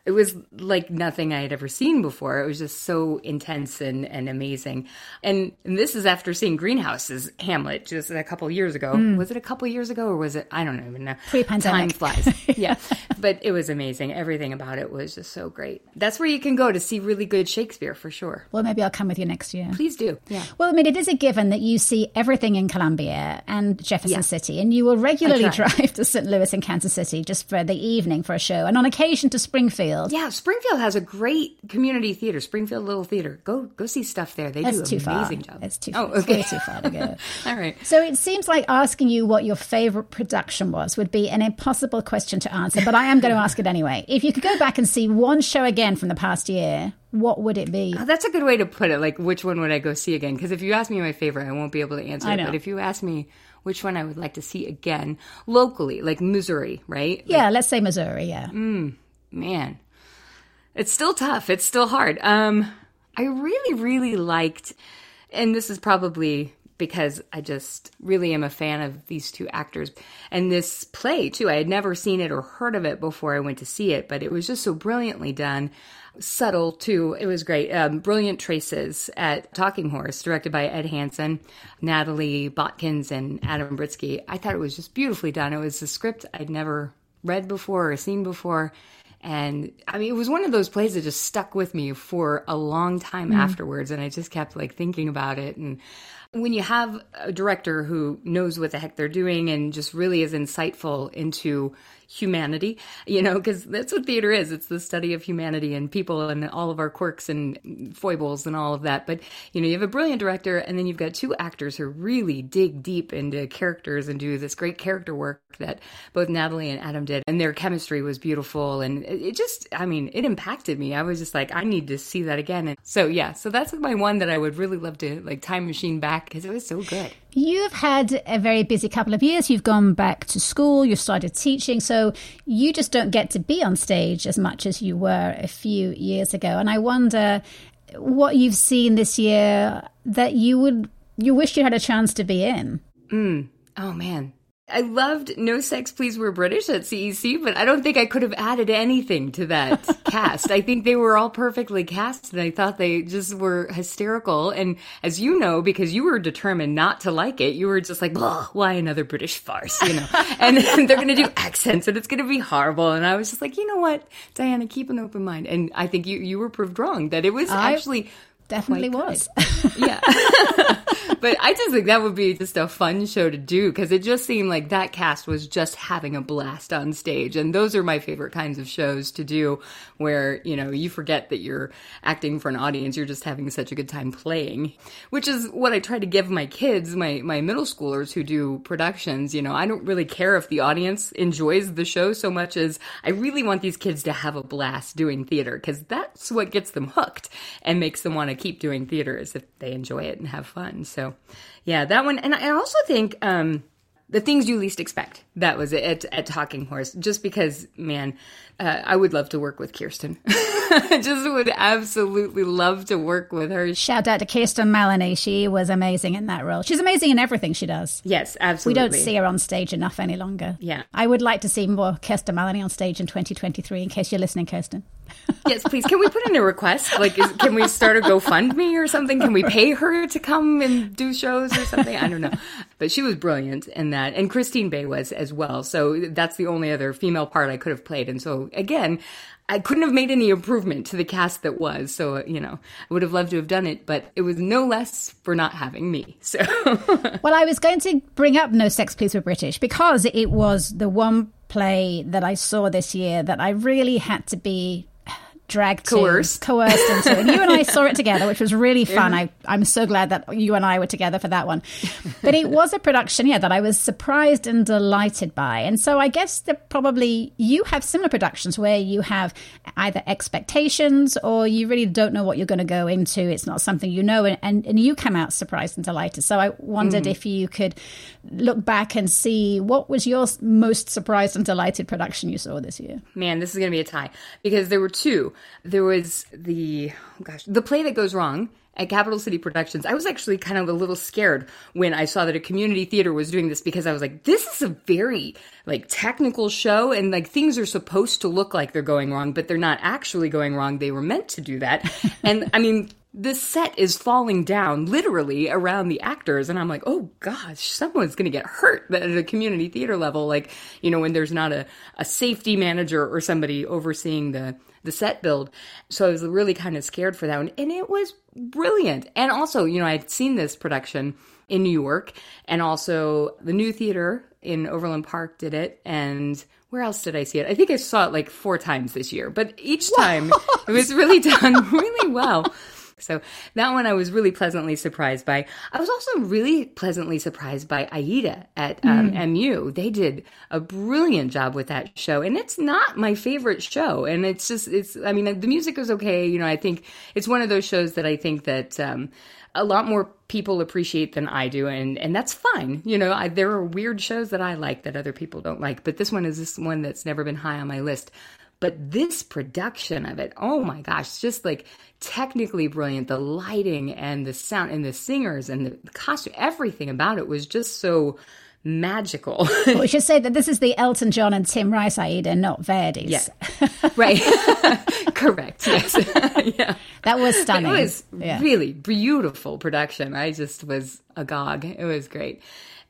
S5: it was like nothing I had ever seen before. It was just so intense and, and amazing. And, and this is after seeing Greenhouse's Hamlet just a couple years ago. Mm. Was it a couple years ago or was it? I don't even know.
S1: Pre-pandemic.
S5: Time flies. Yeah. but it was amazing. Everything about it was just so great. That's where you can go to see really good Shakespeare for sure.
S1: Well, maybe I'll come with you next year.
S5: Please do. Yeah.
S1: Well, I mean, it is a given that you see everything in Columbia and Jefferson
S5: Yeah.
S1: City, and you will regularly drive to St. Louis and Kansas City just for the evening for a show, and on occasion to Springfield.
S5: Yeah, Springfield has a great community theater, Springfield Little Theater. Go go see stuff there. They
S1: That's
S5: do
S1: too
S5: an
S1: far.
S5: amazing job.
S1: It's too,
S5: Oh,
S1: it's
S5: okay.
S1: way too far to go.
S5: All right.
S1: So it seems like asking you what your favorite production was would be an impossible question to answer, but I am going to ask it anyway. If you could go back and see one show again from the past year, what would it be?
S5: Oh, that's a good way to put it. Like, which one would I go see again? Because if you ask me my favorite, I won't be able to answer it. But if you ask me which one I would like to see again locally, like Missouri, right?
S1: Yeah, let's say Missouri. Yeah. Mm.
S5: Man it's still tough. It's still hard. Um i really really liked and this is probably because i just really am a fan of these two actors and this play too. I had never seen it or heard of it before i went to see it but it was just so brilliantly done. Subtle too. It was great. Um, brilliant traces at talking horse directed by ed hansen natalie botkins and adam britsky. I thought it was just beautifully done. It was a script i'd never read before or seen before and I mean, it was one of those plays that just stuck with me for a long time mm. afterwards. And I just kept like thinking about it. And when you have a director who knows what the heck they're doing and just really is insightful into humanity, you know, because that's what theater is. It's the study of humanity and people and all of our quirks and foibles and all of that. But, you know, you have a brilliant director and then you've got two actors who really dig deep into characters and do this great character work that both Natalie and Adam did. And their chemistry was beautiful. And it just, I mean, it impacted me. I was just like, I need to see that again. And so, yeah, so that's my one that I would really love to like time machine back because it was so good.
S1: You've had a very busy couple of years. You've gone back to school, you've started teaching, so you just don't get to be on stage as much as you were a few years ago. And I wonder what you've seen this year that you would you wish you had a chance to be in.
S5: Mm. Oh man, I loved No Sex Please We're British at CEC, but I don't think I could have added anything to that cast. I think they were all perfectly cast and I thought they just were hysterical. And as you know, because you were determined not to like it, you were just like, why another British farce, you know? and they're going to do accents and it's going to be horrible. And I was just like, you know what, Diana, keep an open mind. And I think you, you were proved wrong that it was I actually
S1: definitely was.
S5: yeah. but I just think that would be just a fun show to do because it just seemed like that cast was just having a blast on stage. And those are my favorite kinds of shows to do where, you know, you forget that you're acting for an audience. You're just having such a good time playing, which is what I try to give my kids, my, my middle schoolers who do productions. You know, I don't really care if the audience enjoys the show so much as I really want these kids to have a blast doing theater because that's what gets them hooked and makes them want to keep doing theater is if they enjoy it and have fun. So, yeah, that one. And I also think um, the things you least expect. That was it at, at Talking Horse. Just because, man, uh, I would love to work with Kirsten. I just would absolutely love to work with her.
S1: Shout out to Kirsten Maloney. She was amazing in that role. She's amazing in everything she does.
S5: Yes, absolutely.
S1: We don't see her on stage enough any longer.
S5: Yeah.
S1: I would like to see more Kirsten Maloney on stage in 2023 in case you're listening, Kirsten.
S5: Yes, please. Can we put in a request? Like, is, can we start a GoFundMe or something? Can we pay her to come and do shows or something? I don't know. But she was brilliant in that. And Christine Bay was as well. So that's the only other female part I could have played. And so, again, I couldn't have made any improvement to the cast that was. So, you know, I would have loved to have done it, but it was no less for not having me. So,
S1: well, I was going to bring up No Sex Please We're British because it was the one play that I saw this year that I really had to be dragged
S5: coerced.
S1: to, coerced into. And you and I saw it together, which was really fun. Yeah. I, I'm so glad that you and I were together for that one. But it was a production, yeah, that I was surprised and delighted by. And so I guess that probably you have similar productions where you have either expectations or you really don't know what you're going to go into. It's not something you know, and, and, and you come out surprised and delighted. So I wondered mm. if you could look back and see what was your most surprised and delighted production you saw this year.
S5: Man, this is going to be a tie because there were two. There was the oh gosh, the play that goes wrong at Capital City Productions. I was actually kind of a little scared when I saw that a community theater was doing this because I was like, this is a very like technical show and like things are supposed to look like they're going wrong, but they're not actually going wrong. They were meant to do that. and I mean, the set is falling down literally around the actors and i'm like oh gosh someone's going to get hurt at a community theater level like you know when there's not a, a safety manager or somebody overseeing the the set build. So i was really kind of scared for that one. And it was brilliant. And also you know i'd seen this production in new york and also the new theater in overland park did it. And where else did I see it? I think I saw it like four times this year, but each time it was really done really well. So that one I was really pleasantly surprised by. I was also really pleasantly surprised by Aida at um, mm. MU. They did a brilliant job with that show, and it's not my favorite show. And it's just, it's, I mean, the music was okay. You know, I think it's one of those shows that I think that, um, a lot more people appreciate than I do, and and that's fine. You know, I, there are weird shows that I like that other people don't like, but this one is this one that's never been high on my list. But this production of it, oh my gosh, just like technically brilliant. The lighting and the sound and the singers and the costume, everything about it was just so magical.
S1: we should say that this is the Elton John and Tim Rice Aida, not Verdi's.
S5: Yeah. right. Correct. Yes. yeah.
S1: That was stunning.
S5: It was yeah. really beautiful production. I just was agog. It was great.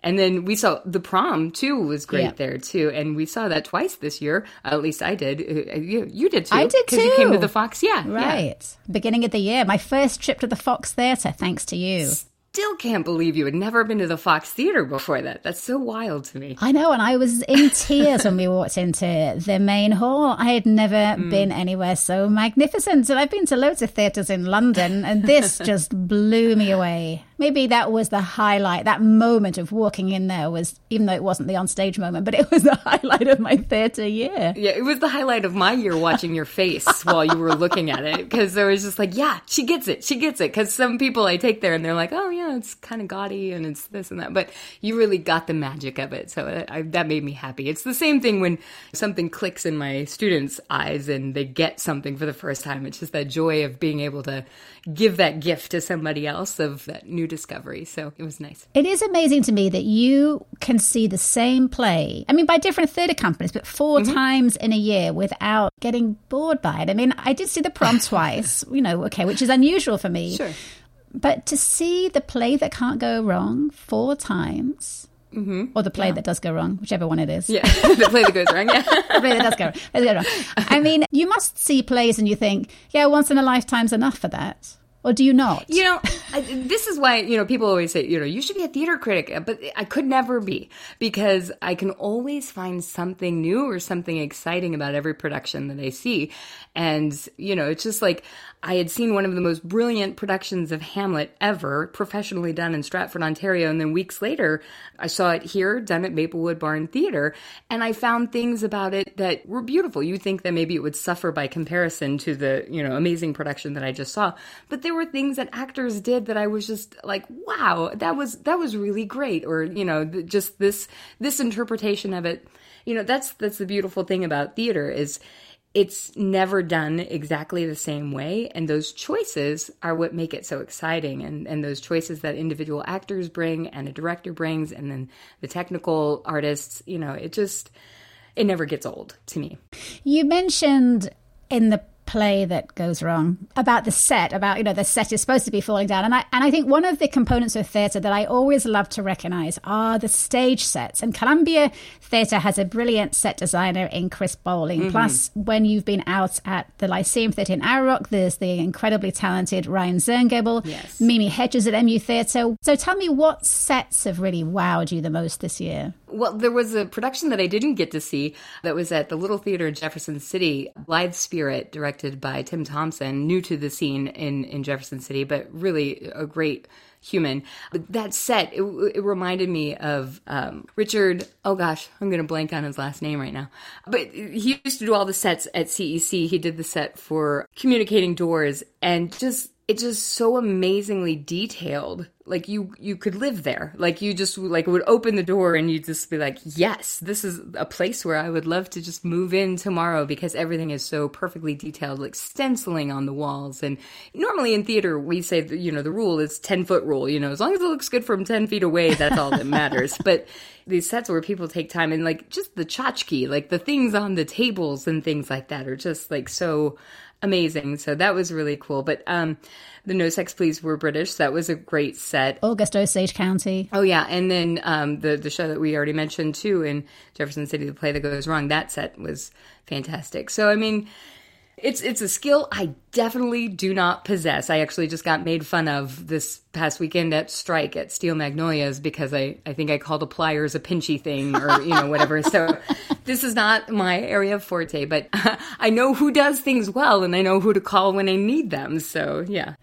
S5: And then we saw the prom too was great yeah. there too, and we saw that twice this year. Uh, at least I did. Uh, you, you did too.
S1: I did too.
S5: You came to the Fox. Yeah,
S1: right. Yeah. Beginning of the year, my first trip to the Fox Theatre, thanks to you.
S5: still can't believe you had never been to the Fox Theater before that. That's so wild to me.
S1: I know, and I was in tears when we walked into the main hall. I had never mm. been anywhere so magnificent. And I've been to loads of theatres in London, and this just blew me away maybe that was the highlight. That moment of walking in there was, even though it wasn't the onstage moment, but it was the highlight of my theatre year.
S5: Yeah, it was the highlight of my year watching your face while you were looking at it because there was just like, yeah, she gets it, she gets it. Because some people I take there and they're like, oh yeah, it's kind of gaudy and it's this and that, but you really got the magic of it. So I, that made me happy. It's the same thing when something clicks in my students' eyes and they get something for the first time. It's just that joy of being able to give that gift to somebody else of that new discovery. So it was nice.
S1: It is amazing to me that you can see the same play, I mean, by different theatre companies, but 4 mm-hmm. times in a year without getting bored by it. I mean, I did see the prom twice, you know, okay, which is unusual for me.
S5: Sure.
S1: But to see the play that can't go wrong four times. Mm-hmm. Or the play yeah. that does go wrong, whichever one it is.
S5: Yeah, the play that goes wrong. Yeah,
S1: the play that does go, does go wrong. I mean, you must see plays and you think, yeah, once in a lifetime's enough for that or do you not?
S5: You know, I, this is why you know people always say you know you should be a theater critic, but I could never be because I can always find something new or something exciting about every production that I see, and you know it's just like I had seen one of the most brilliant productions of Hamlet ever, professionally done in Stratford, Ontario, and then weeks later I saw it here done at Maplewood Barn Theater, and I found things about it that were beautiful. You think that maybe it would suffer by comparison to the you know amazing production that I just saw, but there were things that actors did that I was just like, wow, that was that was really great, or you know, just this this interpretation of it. You know, that's that's the beautiful thing about theater is it's never done exactly the same way. And those choices are what make it so exciting. And, and those choices that individual actors bring and a director brings and then the technical artists you know it just it never gets old to me.
S1: You mentioned in the play that goes wrong about the set about you know the set is supposed to be falling down. And I and I think one of the components of theatre that I always love to recognize are the stage sets. And Columbia Theatre has a brilliant set designer in Chris Bowling mm-hmm. plus when you've been out at the Lyceum Theatre in Arrow Rock there's the incredibly talented Ryan Zerngebel
S5: yes.
S1: Mimi Hedges at MU Theatre so tell me what sets have really wowed you the most this year
S5: well, there was a production that I didn't get to see that was at the Little Theater in Jefferson City, Blithe Spirit, directed by Tim Thompson, new to the scene in, in Jefferson City, but really a great human. But that set, it, it reminded me of um, Richard. Oh gosh, I'm going to blank on his last name right now. But he used to do all the sets at CEC. He did the set for Communicating Doors, and just it's just so amazingly detailed. Like you you could live there. Like you just like would open the door and you'd just be like yes this is a place where i would love to just move in tomorrow because everything is so perfectly detailed like stenciling on the walls. And normally in theater we say you know the rule is 10 foot rule you know as long as it looks good from 10 feet away that's all that matters. But these sets where people take time and like just the tchotchke like the things on the tables and things like that are just like so amazing. So that was really cool. But um, the No Sex Please were British. That was a great set.
S1: August Osage County.
S5: Oh yeah, and then um, the the show that we already mentioned too in Jefferson City, the play that goes wrong. That set was fantastic. So I mean, it's it's a skill I definitely do not possess. I actually just got made fun of this past weekend at Strike at Steel Magnolias because I, I think I called a pliers a pinchy thing or you know whatever. so this is not my area of forte, but I know who does things well and I know who to call when I need them. So yeah.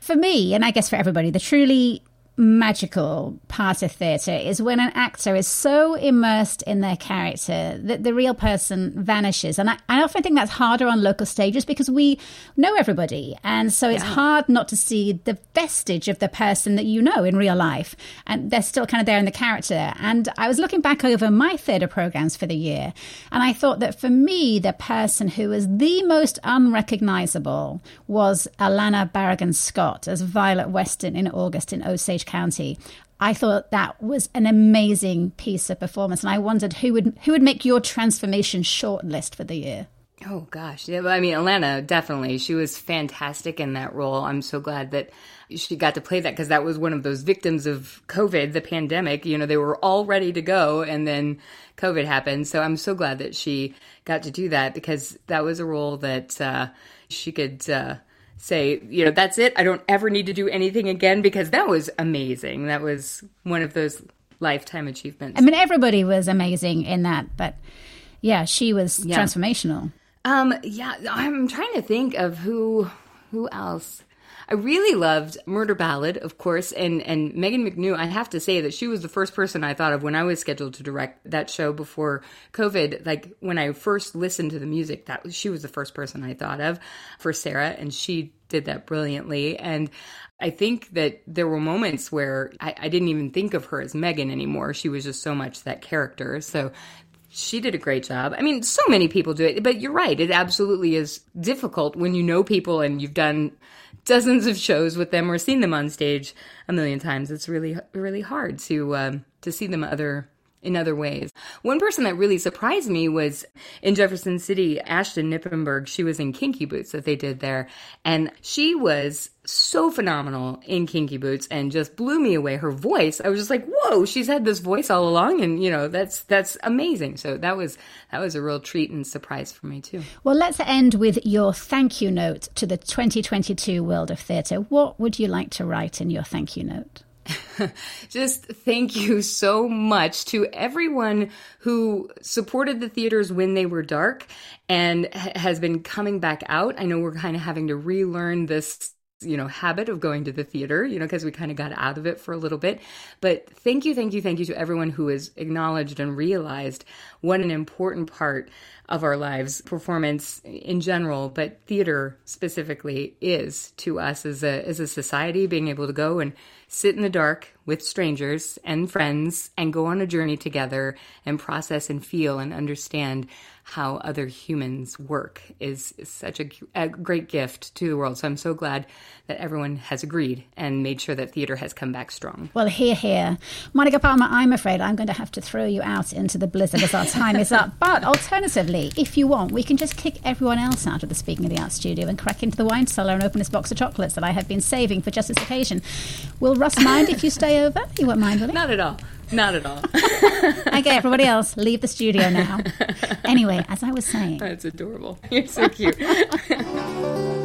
S1: For me, and I guess for everybody, the truly magical part of theatre is when an actor is so immersed in their character that the real person vanishes. And I, I often think that's harder on local stages because we know everybody. And so it's yeah. hard not to see the vestige of the person that you know in real life. And they're still kind of there in the character. And I was looking back over my theatre programs for the year. And I thought that for me, the person who was the most unrecognizable was Alanna Barragan Scott as Violet Weston in August in Osage County. I thought that was an amazing piece of performance, and I wondered who would who would make your transformation shortlist for the year.
S5: Oh gosh, yeah. I mean, Alanna definitely. She was fantastic in that role. I'm so glad that she got to play that because that was one of those victims of COVID, the pandemic. You know, they were all ready to go, and then COVID happened. So I'm so glad that she got to do that because that was a role that uh, she could. Uh, say, you know, that's it. I don't ever need to do anything again because that was amazing. That was one of those lifetime achievements.
S1: I mean, everybody was amazing in that, but yeah, she was
S5: Yeah.
S1: transformational.
S5: Um, yeah, I'm trying to think of who who else. I really loved Murder Ballad, of course, and and Megan McNew. I have to say that she was the first person I thought of when I was scheduled to direct that show before COVID. Like when I first listened to the music, that she was the first person I thought of for Sarah, and she did that brilliantly. And I think that there were moments where I, I didn't even think of her as Megan anymore. She was just so much that character. So she did a great job. I mean, so many people do it, but you're right. It absolutely is difficult when you know people and you've done dozens of shows with them or seen them on stage a million times. It's really, really hard to um, to see them other in other ways. One person that really surprised me was in Jefferson City, Ashton Nippenberg. She was in Kinky Boots that they did there, and she was so phenomenal in Kinky Boots and just blew me away. Her voice, I was just like, "Whoa, she's had this voice all along," and you know, that's that's amazing. So that was that was a real treat and surprise for me too.
S1: Well, let's end with your thank you note to the 2022 World of Theatre. What would you like to write in your thank you note?
S5: just thank you so much to everyone who supported the theaters when they were dark and has been coming back out. I know we're kind of having to relearn this you know habit of going to the theater you know because we kind of got out of it for a little bit but thank you thank you thank you to everyone who has acknowledged and realized what an important part of our lives performance in general but theater specifically is to us as a as a society being able to go and sit in the dark with strangers and friends and go on a journey together and process and feel and understand how other humans work is, such a, a great gift to the world. So I'm so glad that everyone has agreed and made sure that theater has come back strong.
S1: Well, here, here. Monica Palmer, I'm afraid I'm going to have to throw you out into the blizzard as our time is up. But alternatively, if you want, we can just kick everyone else out of the Speaking of the Arts studio and crack into the wine cellar and open this box of chocolates that I have been saving for just this occasion. Will Russ mind if you stay over? You won't mind, will he?
S5: Not at all. Not at all.
S1: Okay, everybody else, leave the studio now. Anyway, as I was saying,
S5: That's adorable. You're so cute.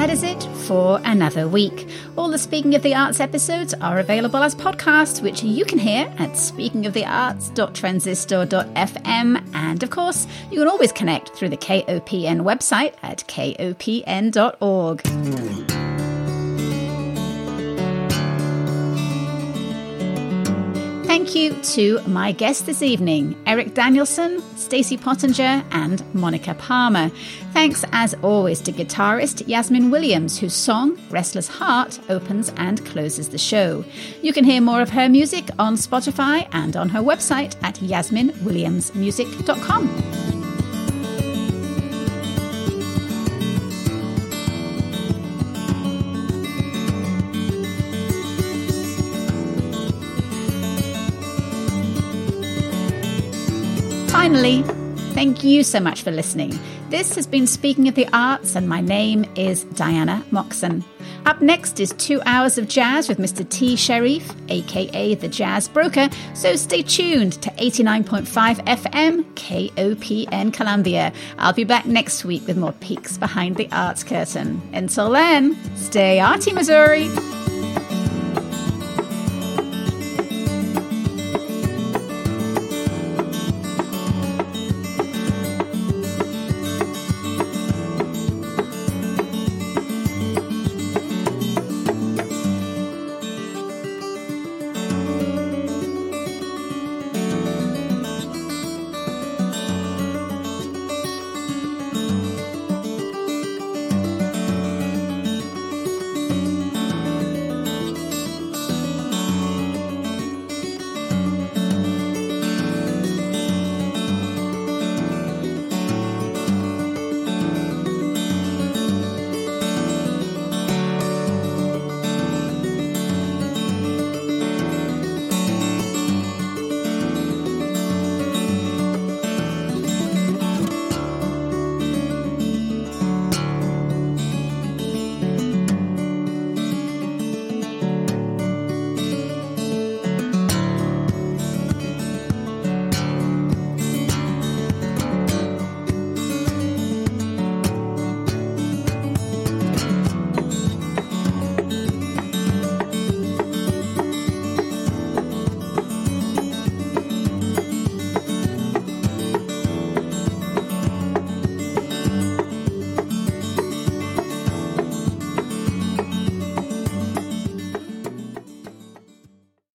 S1: that is it for another week. All the Speaking of the Arts episodes are available as podcasts, which you can hear at speakingofthearts.transistor.fm. And of course, you can always connect through the KOPN website at kopn.org. Thank you to my guests this evening, Aarik Danielsen, Stacie Pottinger, and Monica Palmer. Thanks, as always, to guitarist Yasmin Williams, whose song, Restless Heart, opens and closes the show. You can hear more of her music on Spotify and on her website at yasminwilliamsmusic.com. Finally, thank you so much for listening. This has been Speaking of the Arts, and my name is Diana Moxon. Up next is two hours of jazz with Mr. T. Sharif, aka the Jazz Broker, so stay tuned to 89.5 FM KOPN Columbia. I'll be back next week with more peeks behind the arts curtain. Until then, stay arty, Missouri!